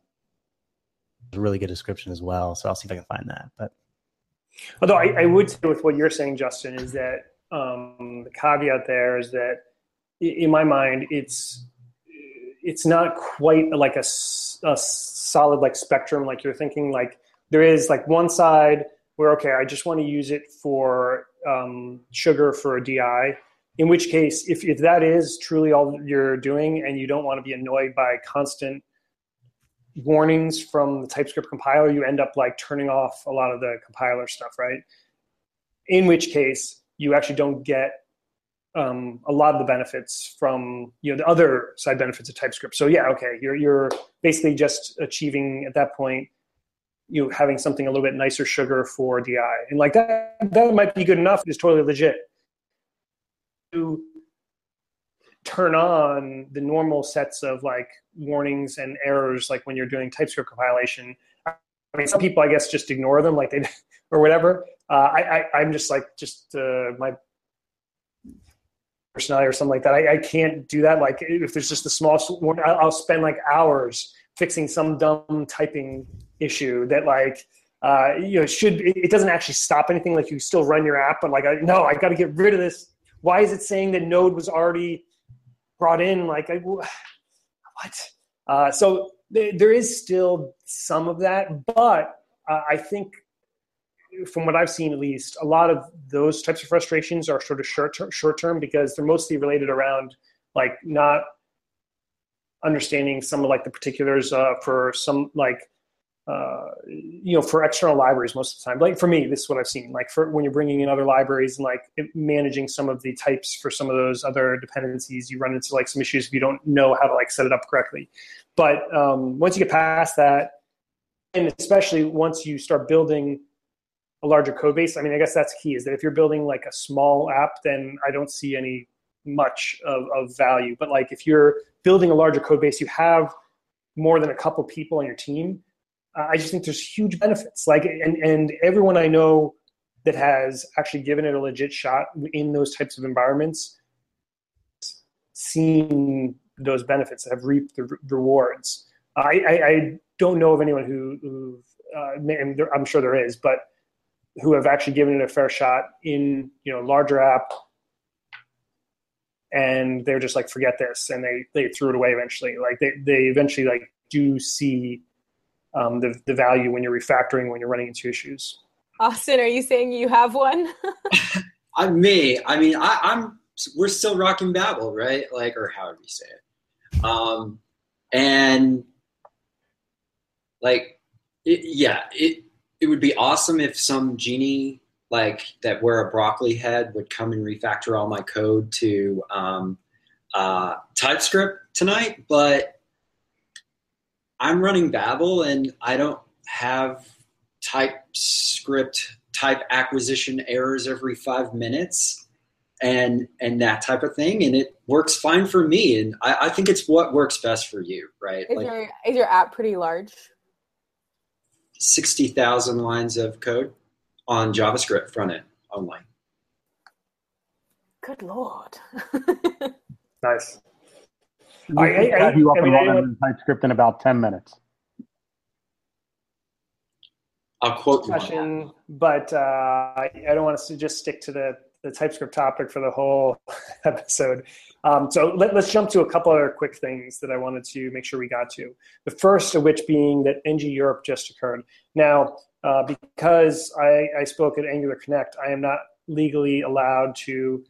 a really good description as well so i'll see if i can find that but. Although i, I would say with what you're saying justin is that um, the caveat there is that in my mind it's it's not quite like a, a solid like spectrum like you're thinking. Like there is like one side where okay i just want to use it for um, sugar for a di in which case if, if that is truly all you're doing and you don't want to be annoyed by constant warnings from the typescript compiler you end up like turning off a lot of the compiler stuff right? In which case you actually don't get um, a lot of the benefits from you know the other side benefits of TypeScript. So yeah, okay, you're you're basically just achieving at that point you know having something a little bit nicer sugar for DI, and like that that might be good enough. It's totally legit. To turn on the normal sets of like warnings and errors, like when you're doing TypeScript compilation. I mean, some people I guess just ignore them, like they or whatever. Uh, I, I I'm just like just uh, my personality or something like that. I, I can't do that. Like if there's just the smallest, I'll spend like hours fixing some dumb typing issue that like uh, you know should it doesn't actually stop anything. Like you still run your app, but like I, no, I got to get rid of this. Why is it saying that Node was already brought in? Like I, what? Uh, so th- there is still some of that, but uh, I think from what I've seen at least, a lot of those types of frustrations are sort of short term, short term because they're mostly related around like not understanding some of like the particulars uh, for some like uh, you know for external libraries most of the time. Like for me, this is what I've seen. Like for when you're bringing in other libraries and like managing some of the types for some of those other dependencies, you run into like some issues if you don't know how to like set it up correctly. But um, once you get past that, and especially once you start building a larger code base. I mean, I guess that's key is that if you're building like a small app, then I don't see any much of, of value. But like if you're building a larger code base, you have more than a couple people on your team. Uh, I just think there's huge benefits. Like, and, and everyone I know that has actually given it a legit shot in those types of environments, seen those benefits, have reaped the rewards. I, I, I don't know of anyone who, who uh, I'm sure there is, but who have actually given it a fair shot in you know larger app. And they're just like forget this. And they they threw it away eventually. Like they, they eventually like do see um, the, the value when you're refactoring when you're running into issues. Austin are you saying you have one? I'm me i mean I, i'm we're still rocking babel right? Like or however you say it. Um and like it, yeah it it would be awesome if some genie like that wear a broccoli head would come and refactor all my code to um, uh, TypeScript tonight, but I'm running Babel and I don't have TypeScript type acquisition errors every five minutes and and that type of thing and it works fine for me and I, I think it's what works best for you right? Is, like, your, is your app pretty large 60,000 lines of code on JavaScript front end only. Good lord. nice. I, I, have you up I mean, and running in TypeScript in about 10 minutes. I'll quote question, but uh, I don't want us to just stick to the, the TypeScript topic for the whole episode. Um, so let, us jump to a couple other quick things that I wanted to make sure we got to. The first of which being that NG Europe just occurred. Now, uh, because I, I, spoke at Angular Connect, I am not legally allowed to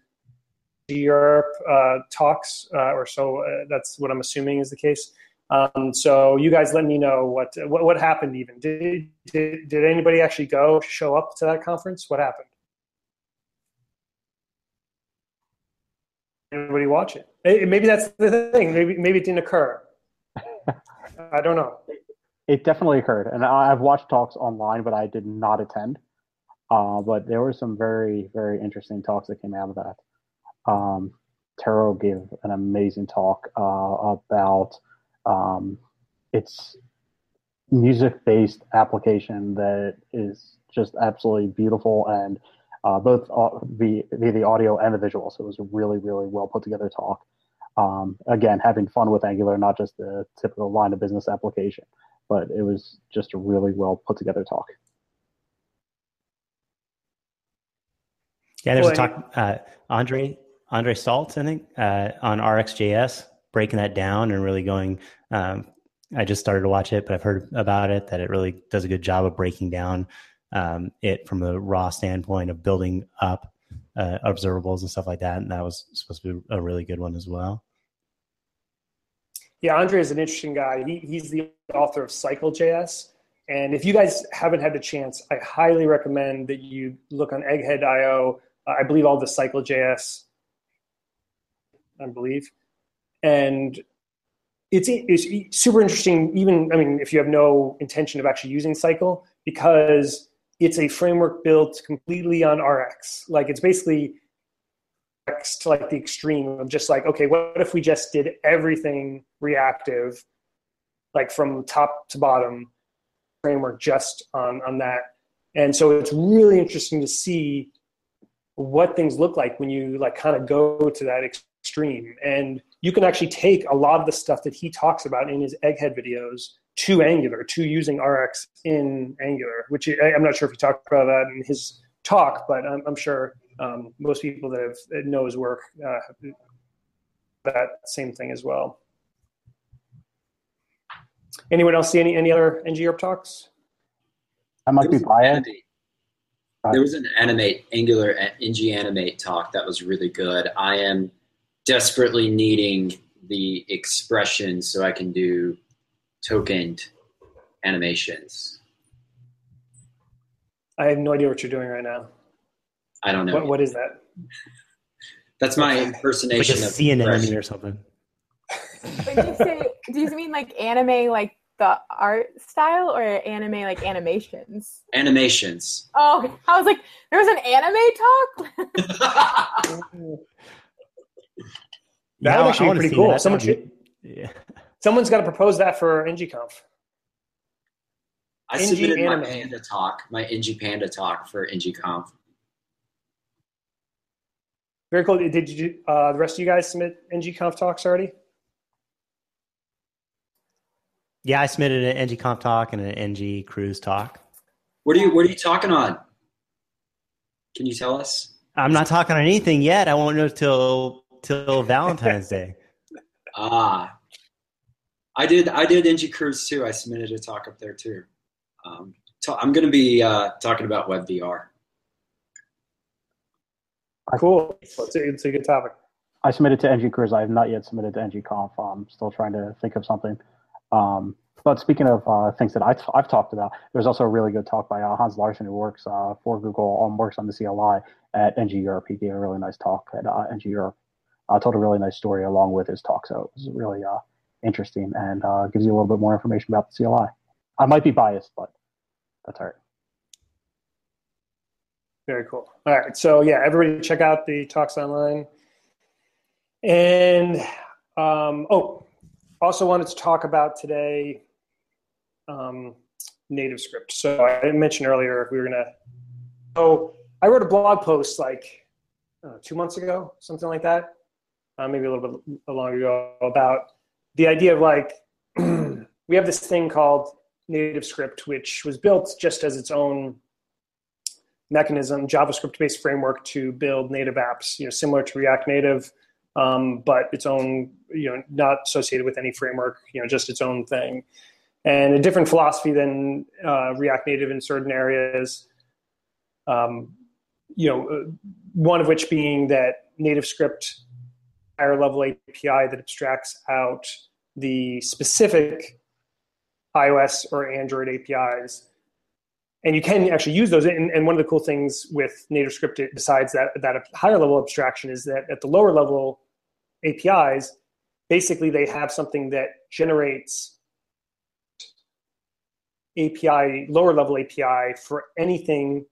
Europe uh, talks, uh, or so uh, that's what I'm assuming is the case. Um, so you guys let me know what, what, what happened even. Did, did, did anybody actually go show up to that conference? What happened? Anybody watch it. Maybe that's the thing. Maybe maybe it didn't occur. I don't know. It definitely occurred, and I've watched talks online, but I did not attend. Uh, but there were some very very interesting talks that came out of that. Um, Tero gave an amazing talk uh, about um, its music-based application that is just absolutely beautiful and uh, both via, via the audio and the visual. So it was a really, really well put together talk. Um, again, having fun with Angular, not just the typical line of business application, but it was just a really well put together talk. Yeah, there's a talk. Uh, Andre Andre Staltz, I think, uh, on RxJS, breaking that down and really going. Um, I just started to watch it, but I've heard about it that it really does a good job of breaking down um, it from a raw standpoint of building up uh, observables and stuff like that. And that was supposed to be a really good one as well. Yeah, Andre is an interesting guy. He, he's the author of Cycle.js. And if you guys haven't had the chance, I highly recommend that you look on egghead.io. Uh, I believe all the Cycle.js, I believe. And it's, it's super interesting, even, I mean, if you have no intention of actually using Cycle, because it's a framework built completely on Rx. Like it's basically Rx to like the extreme of just like, okay, what if we just did everything reactive, like from top to bottom framework just on, on that. And so it's really interesting to see what things look like when you like kind of go to that extreme. And you can actually take a lot of the stuff that he talks about in his egghead videos to Angular, to using RX in Angular, which I'm not sure if he talked about that in his talk, but I'm, I'm sure um, most people that have that know his work uh, that same thing as well. Anyone else see any any other ng Europe talks? I might be biased. There was an animate Angular ng animate talk that was really good. I am desperately needing the expression so I can do tokened animations. I have no idea what you're doing right now. I don't know. What, what is that? That's my impersonation like a of sea anemone or something. Wait, do you say? Do you mean like anime, like the art style, or anime like animations? animations. Oh, I was like, there was an anime talk. That would actually be pretty cool. Someone That would be- yeah. Someone's got to propose that for ngconf. I NG submitted my. Panda talk, my NG Panda talk for NGConf. Very cool. Did you uh, the rest of you guys submit ngconf talks already? Yeah, I submitted an NGConf talk and an NG Cruise talk. What are you What are you talking on? Can you tell us? I'm not talking on anything yet. I won't know till till Valentine's Day. Ah, I did. I did NG Cruise too. I submitted a talk up there too. Um, so I'm going to be uh, talking about WebVR. Cool. It's a, it's a good topic. I submitted to NG Cruise. I have not yet submitted to NG Conf. I'm still trying to think of something. Um, but speaking of uh, things that I I've talked about, there's also a really good talk by uh, Hans Larsen, who works uh, for Google, um, works on the CLI at NG Europe. He gave a really nice talk at uh, NG Europe. Uh, told a really nice story along with his talk, so it was really uh, interesting and uh, gives you a little bit more information about the CLI. I might be biased, but that's all right. Very cool. All right. So yeah, everybody check out the talks online. And um, oh, also wanted to talk about today um, native script. So I mentioned earlier if we were gonna. So I wrote a blog post like uh, two months ago, something like that, uh, maybe a little bit long ago, about the idea of like we have this thing called native script, which was built just as its own mechanism, JavaScript-based framework to build native apps, you know, similar to React Native, um, but its own, you know, not associated with any framework, you know, just its own thing, and a different philosophy than uh, React Native in certain areas. Um, you know, uh, one of which being that native script higher level API that abstracts out the specific iOS or Android APIs and you can actually use those. And, and, one of the cool things with NativeScript, it besides that that higher level abstraction, is that at the lower level APIs, basically they have something that generates API lower level API for anything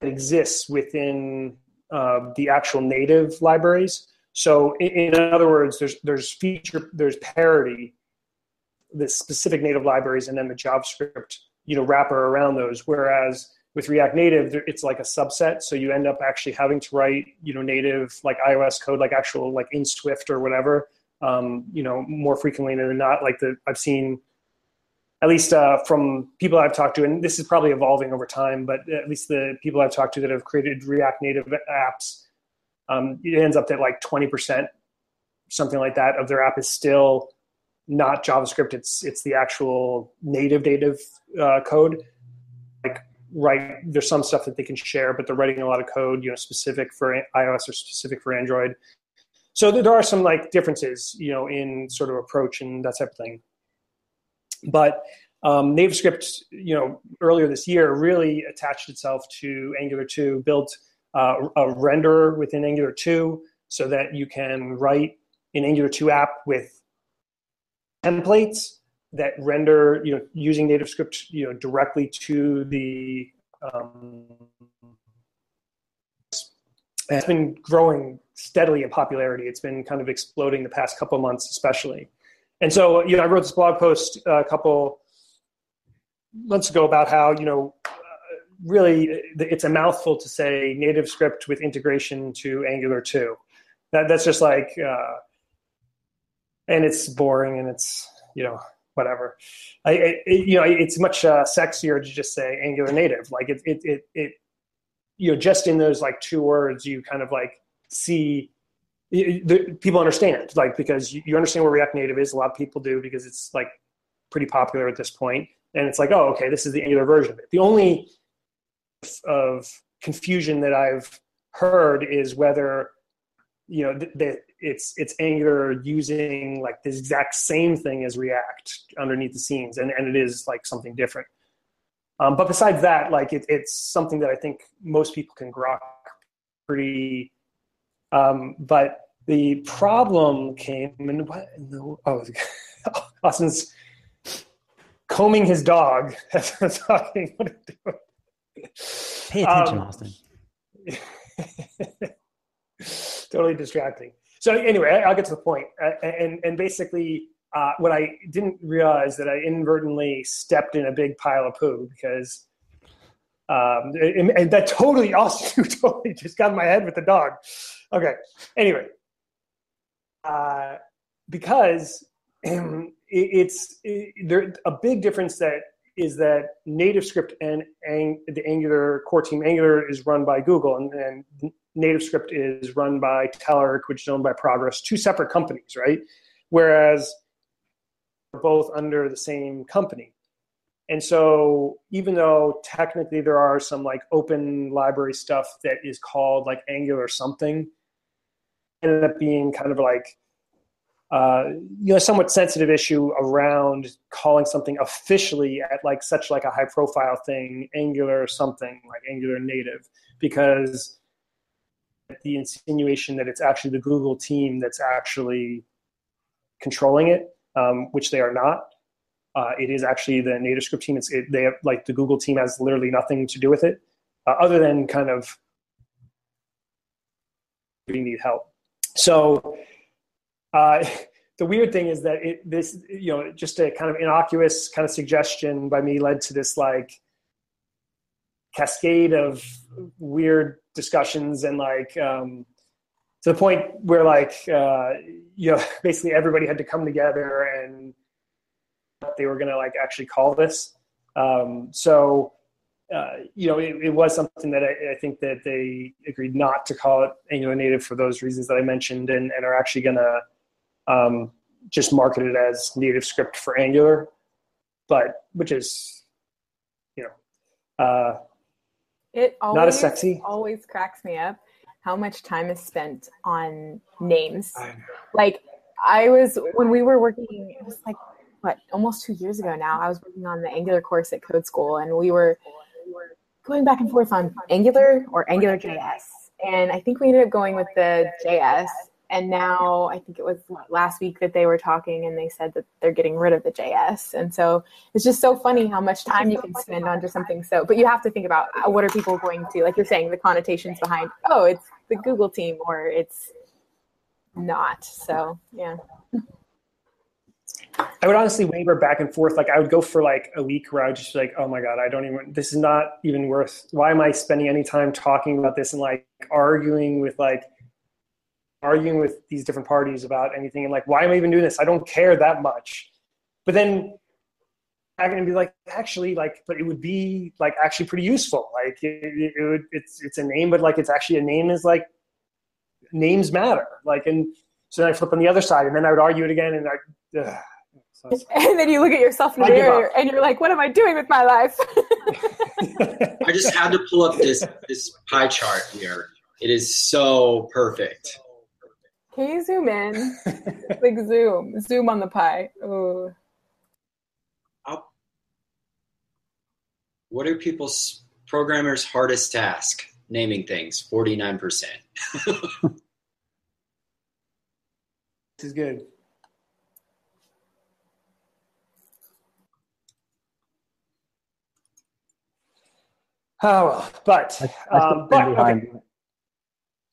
that exists within uh, the actual native libraries. So in, in other words, there's there's feature there's parity, the specific native libraries, and then the JavaScript you know wrapper around those. Whereas with react native it's like a subset. So you end up actually having to write you know native like ios code like actual like in swift or whatever um, you know more frequently than not. Like the i've seen at least uh, from people i've talked to and this is probably evolving over time but at least the people i've talked to that have created react native apps um, it ends up that like 20% something like that of their app is still not JavaScript. It's it's the actual native native uh, code. Like right, there's some stuff that they can share, but they're writing a lot of code, you know, specific for iOS or specific for Android. So there are some like differences, you know, in sort of approach and that type of thing. But um, NativeScript, you know, earlier this year really attached itself to Angular 2, built uh, a renderer within Angular 2 so that you can write an Angular 2 app with templates that render you know using NativeScript you know directly to the um, it's been growing steadily in popularity. It's been kind of exploding the past couple months especially. And so you know i wrote this blog post a couple months ago about how you know really it's a mouthful to say native script with integration to Angular 2. That that's just like, uh, and it's boring and it's you know whatever. I, it, you know it's much uh, sexier to just say Angular native. Like it it it it you know just in those like two words you kind of like see the, people understand like because you understand what react native is a lot of people do because it's like pretty popular at this point and it's like oh okay this is the angular version of it the only of confusion that i've heard is whether you know that it's it's angular using like the exact same thing as react underneath the scenes and, and it is like something different. Um, but besides that like it, it's something that i think most people can grok pretty um, but the problem came and what the, oh austin's combing his dog as i'm talking what pay attention um, austin totally distracting. So anyway, I'll get to the point. Uh, and and basically, uh, what I didn't realize that I inadvertently stepped in a big pile of poo because, um, and, and that totally also totally just got in my head with the dog. Okay. Anyway, uh, because it, it's it, there a big difference that is that native script and ang- the angular core team angular is run by google and, and NativeScript is run by Telerik, which is owned by Progress, two separate companies, right? Whereas both under the same company. And so even though technically there are some like open library stuff that is called like Angular something, ended up being kind of like uh, you know somewhat sensitive issue around calling something officially at like such like a high profile thing Angular something like Angular native because the insinuation that it's actually the Google team that's actually controlling it, um, which they are not. Uh, it is actually the NativeScript team. It's it, they have like the Google team has literally nothing to do with it, uh, other than kind of we need help. So uh, the weird thing is that it, this you know just a kind of innocuous kind of suggestion by me led to this like cascade of weird discussions and like um, to the point where like uh, you know basically everybody had to come together and they were going to like actually call this. Um, so uh, you know it, it, was something that I, I, think that they agreed not to call it angular native for those reasons that i mentioned and, and are actually going to um, just market it as native script for angular but which is you know uh, it always, not as sexy. Always cracks me up how much time is spent on names. I like I was when we were working. It was like what almost two years ago now. I was working on the Angular course at Code School, and we were going back and forth on Angular or Angular JS. And I think we ended up going with the JS and now I think it was last week that they were talking and they said that they're getting rid of the JS. And so it's just so funny how much time you can spend on just something so, but you have to think about uh, what are people going to, like you're saying, the connotations behind, oh, it's the Google team or it's not. So, yeah. I would honestly waver back and forth. Like I would go for like a week where I would just be like, oh my God, I don't even, this is not even worth, why am I spending any time talking about this and like arguing with like, arguing with these different parties about anything and like why am i even doing this? I don't care that much. But then i'm going to be like actually like but it would be like actually pretty useful. Like it, it, would it's it's a name but like it's actually a name is like names matter. Like and so then i flip on the other side and then i would argue it again and i ugh, so and then you look at yourself in the mirror and you're like what am i doing with my life? I just had to pull up this this pie chart here. It is so perfect can you zoom in? like zoom, zoom on the pie. Ooh. What are people's programmers' hardest task? Naming things. Forty nine percent. This is good. Oh well, but I, I um, but okay.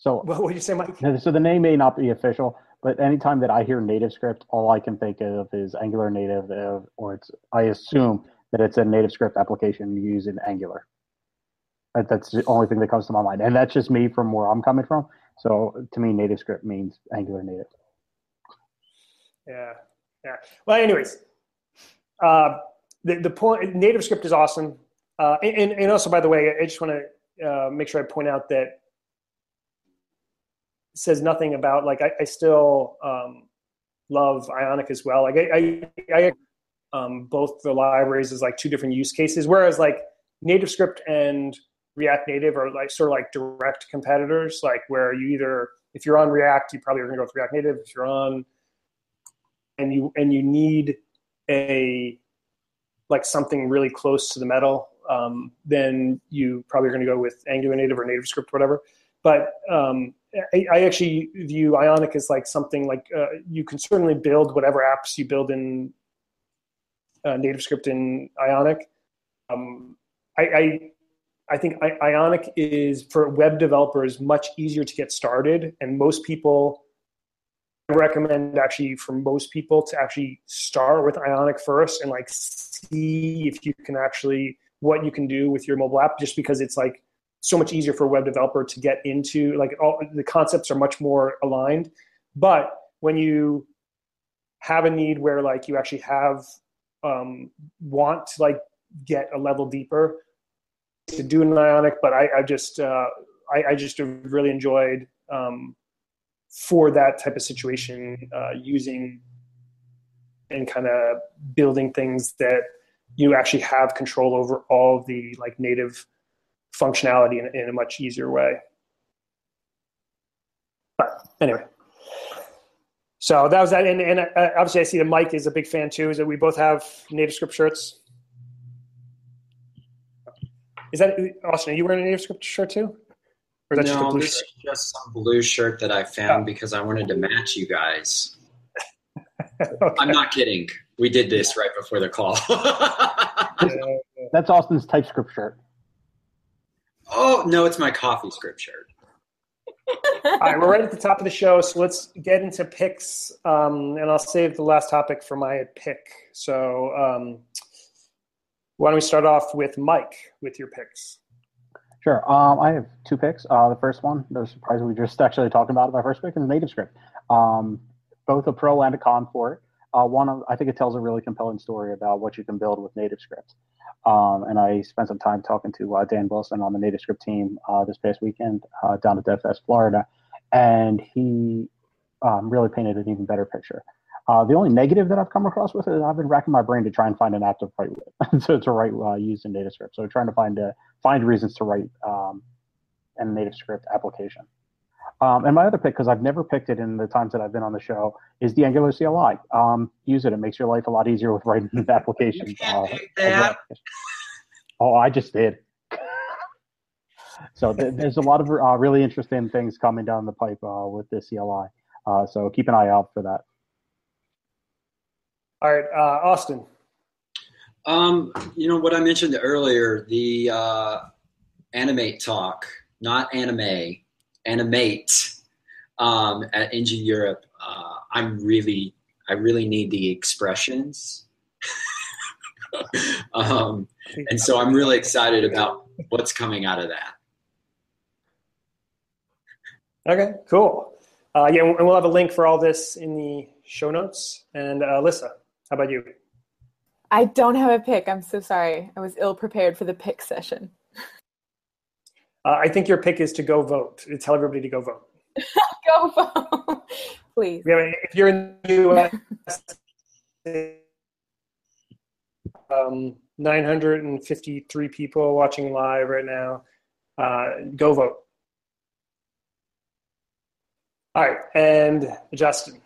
So what would you say, Mike? So the name may not be official, but anytime that I hear native script, all I can think of is Angular native, or it's I assume that it's a native script application using Angular. That's the only thing that comes to my mind, and that's just me from where I'm coming from. So to me, native script means Angular native. Yeah, yeah. Well, anyways, uh, the the point native script is awesome, uh, and and also by the way, I just want to uh, make sure I point out that says nothing about like I, I still um, love Ionic as well. Like I, I, I um, both the libraries is like two different use cases, whereas like NativeScript and React Native are like sort of like direct competitors, like where you either if you're on React, you probably are going to go with React Native. If you're on and you and you need a like something really close to the metal, um, then you probably are going to go with Angular Native or NativeScript, whatever. But um, I, actually view Ionic as like something like uh, you can certainly build whatever apps you build in uh, NativeScript in Ionic. Um, I, I, I think Ionic is for web developers much easier to get started, and most people I recommend actually for most people to actually start with Ionic first and like see if you can actually what you can do with your mobile app, just because it's like so much easier for a web developer to get into like all the concepts are much more aligned. But when you have a need where like you actually have um, want to like get a level deeper to do an ionic but i, I just uh, I, I, just really enjoyed um, for that type of situation uh, using and kind of building things that you actually have control over all the like native functionality in, in a much easier way. But anyway, so that was that. And, and uh, obviously, I see that Mike is a big fan too. Is that we both have native script shirts? Is that Austin? Are you wearing a native script shirt too? Or is that no, just this shirt? is just some blue shirt that I found oh. because I wanted to match you guys. okay. I'm not kidding. We did this right before the call. That's Austin's TypeScript shirt. Oh no, it's my coffee script shirt. All right, we're right at the top of the show, so let's get into picks, um, and I'll save the last topic for my pick. So, um, why don't we start off with Mike with your picks? Sure. Um, I have two picks. Uh, the first one, no surprise, we just actually talked about it. My first pick is NativeScript. Um, both a pro and a con for it. Uh, one, I think it tells a really compelling story about what you can build with Native NativeScript. Um, and I spent some time talking to uh, Dan Wilson on the NativeScript team uh, this past weekend uh, down at DevFest, Florida, and he um, really painted an even better picture. Uh, the only negative that I've come across with it, I've been racking my brain to try and find an app to write with, so to write uh, used in NativeScript. So trying to find uh, find reasons to write um, a NativeScript application. Um, and my other pick, because I've never picked it in the times that I've been on the show, is the Angular CLI. Um, use it; it makes your life a lot easier with writing applications. Uh, oh, I just did. so th- there's a lot of uh, really interesting things coming down the pipe uh, with the CLI. Uh, so keep an eye out for that. All right, uh, Austin. Um, you know what I mentioned earlier, the uh, animate talk, not anime animate um, at NG Europe, uh, I'm really, I really need the expressions. um, and so I'm really excited about what's coming out of that. Okay, cool. Uh, yeah, and we'll have a link for all this in the show notes. And uh, Alyssa, how about you? I don't have a pick. I'm so sorry. I was ill prepared for the pick session. Uh, I think your pick is to go vote. Tell everybody to go vote. go vote, please. Yeah, if you're in the U.S., um, 953 people watching live right now. Uh, go vote. All right, and Justin.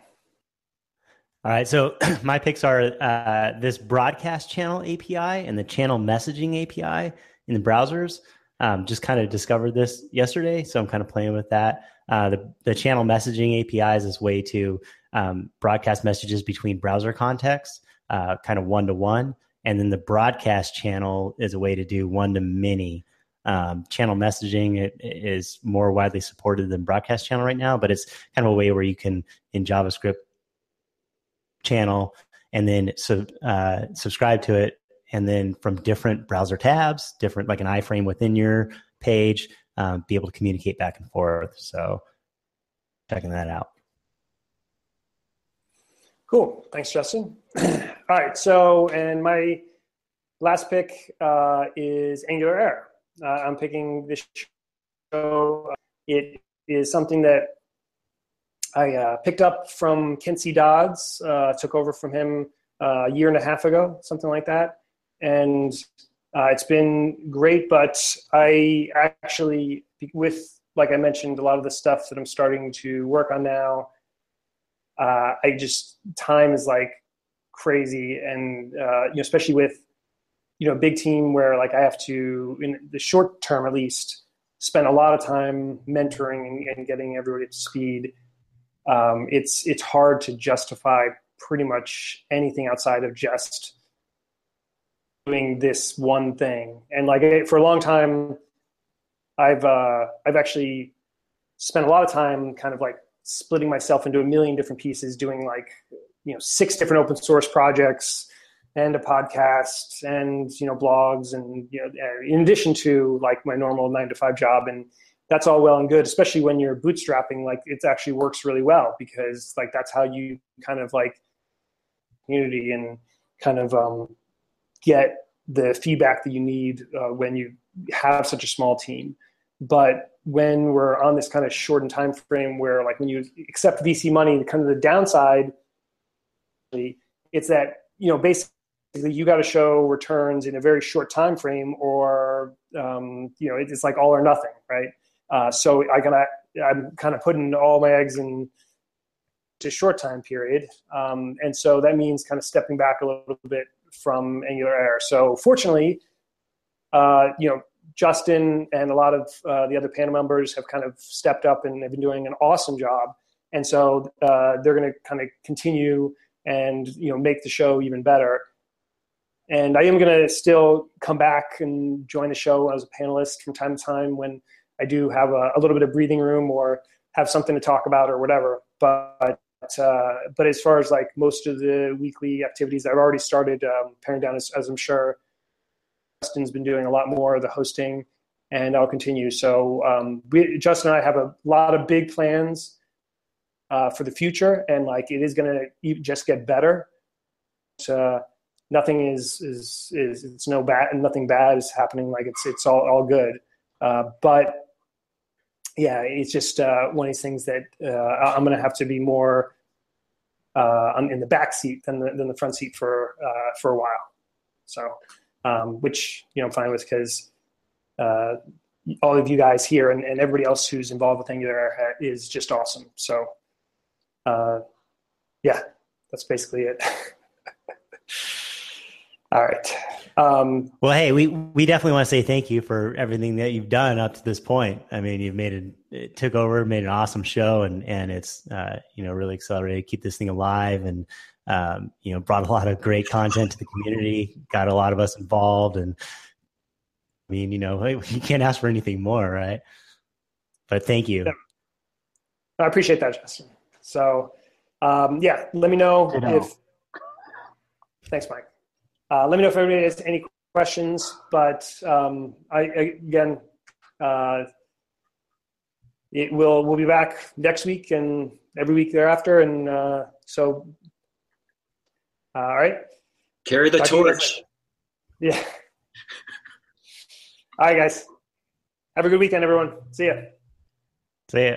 All right, so my picks are uh, this broadcast channel API and the channel messaging API in the browsers. Um, just kind of discovered this yesterday, so I'm kind of playing with that. Uh, the the channel messaging API is way to um, broadcast messages between browser contexts, uh, kind of one to one, and then the broadcast channel is a way to do one to many. Um, channel messaging it, it is more widely supported than broadcast channel right now, but it's kind of a way where you can in JavaScript channel and then sub, uh, subscribe to it and then from different browser tabs, different like an iframe within your page, um, be able to communicate back and forth. So checking that out. Cool. Thanks, Justin. All right. So, and my last pick uh, is Angular Air. Uh, I'm picking this show. It is something that I uh, picked up from Kent C. Dodds, uh, took over from him uh, a year and a half ago, something like that. And uh, it's been great, but I actually, with, like I mentioned, a lot of the stuff that I'm starting to work on now, uh, I just, time is like crazy. And, uh, you know, especially with, you know, a big team where like I have to, in the short term at least, spend a lot of time mentoring and getting everybody to speed. Um, it's it's hard to justify pretty much anything outside of just doing this one thing. And like for a long time, I've uh, I've actually spent a lot of time kind of like splitting myself into a million different pieces, doing like you know six different open source projects and a podcast and you know blogs and you know in addition to like my normal nine to five job and that's all well and good especially when you're bootstrapping like it actually works really well because like that's how you kind of like community and kind of um, get the feedback that you need uh, when you have such a small team. But when we're on this kind of shortened time frame where like when you accept vc money kind of the downside it's that you know basically you got to show returns in a very short time frame or um, you know it's like all or nothing right? Uh, so i gotta i'm kind of putting all my eggs in a short time period. Um, and so that means kind of stepping back a little bit from angular air. So fortunately uh, you know justin and a lot of uh, the other panel members have kind of stepped up and have been doing an awesome job. And so uh, they're going to kind of continue and you know make the show even better. And I am going to still come back and join the show as a panelist from time to time when I do have a, a little bit of breathing room or have something to talk about or whatever. But uh, but as far as like most of the weekly activities, I've already started um, paring down, as, as I'm sure Justin's been doing a lot more of the hosting, and I'll continue. So um, we, Justin and I have a lot of big plans uh, for the future, and like it is going to just get better. Uh, nothing is is is it's no bad and nothing bad is happening. Like it's it's all all good. Uh, but yeah, it's just uh, one of these things that uh, I'm going to have to be more uh, in the back seat than the, than the front seat for uh, for a while. So, um, which you know I'm fine with because uh, all of you guys here and, and everybody else who's involved with Angular is just awesome. So, yeah, that's basically it. All right. Um, well, hey, we we definitely want to say thank you for everything that you've done up to this point. I mean, you've made it, it took over, made an awesome show, and and it's uh, you know really accelerated, keep this thing alive, and um, you know brought a lot of great content to the community, got a lot of us involved, and I mean, you know, you can't ask for anything more, right? But thank you. Yeah. I appreciate that, Justin. So, um, yeah, let me know if. Thanks, Mike. Uh, let me know if anybody has any questions. But um, I, again, uh, it will we'll be back next week and every week thereafter. And uh, so, uh, all right. Carry the Talk torch. Yeah. all right, guys. Have a good weekend, everyone. See ya. See ya.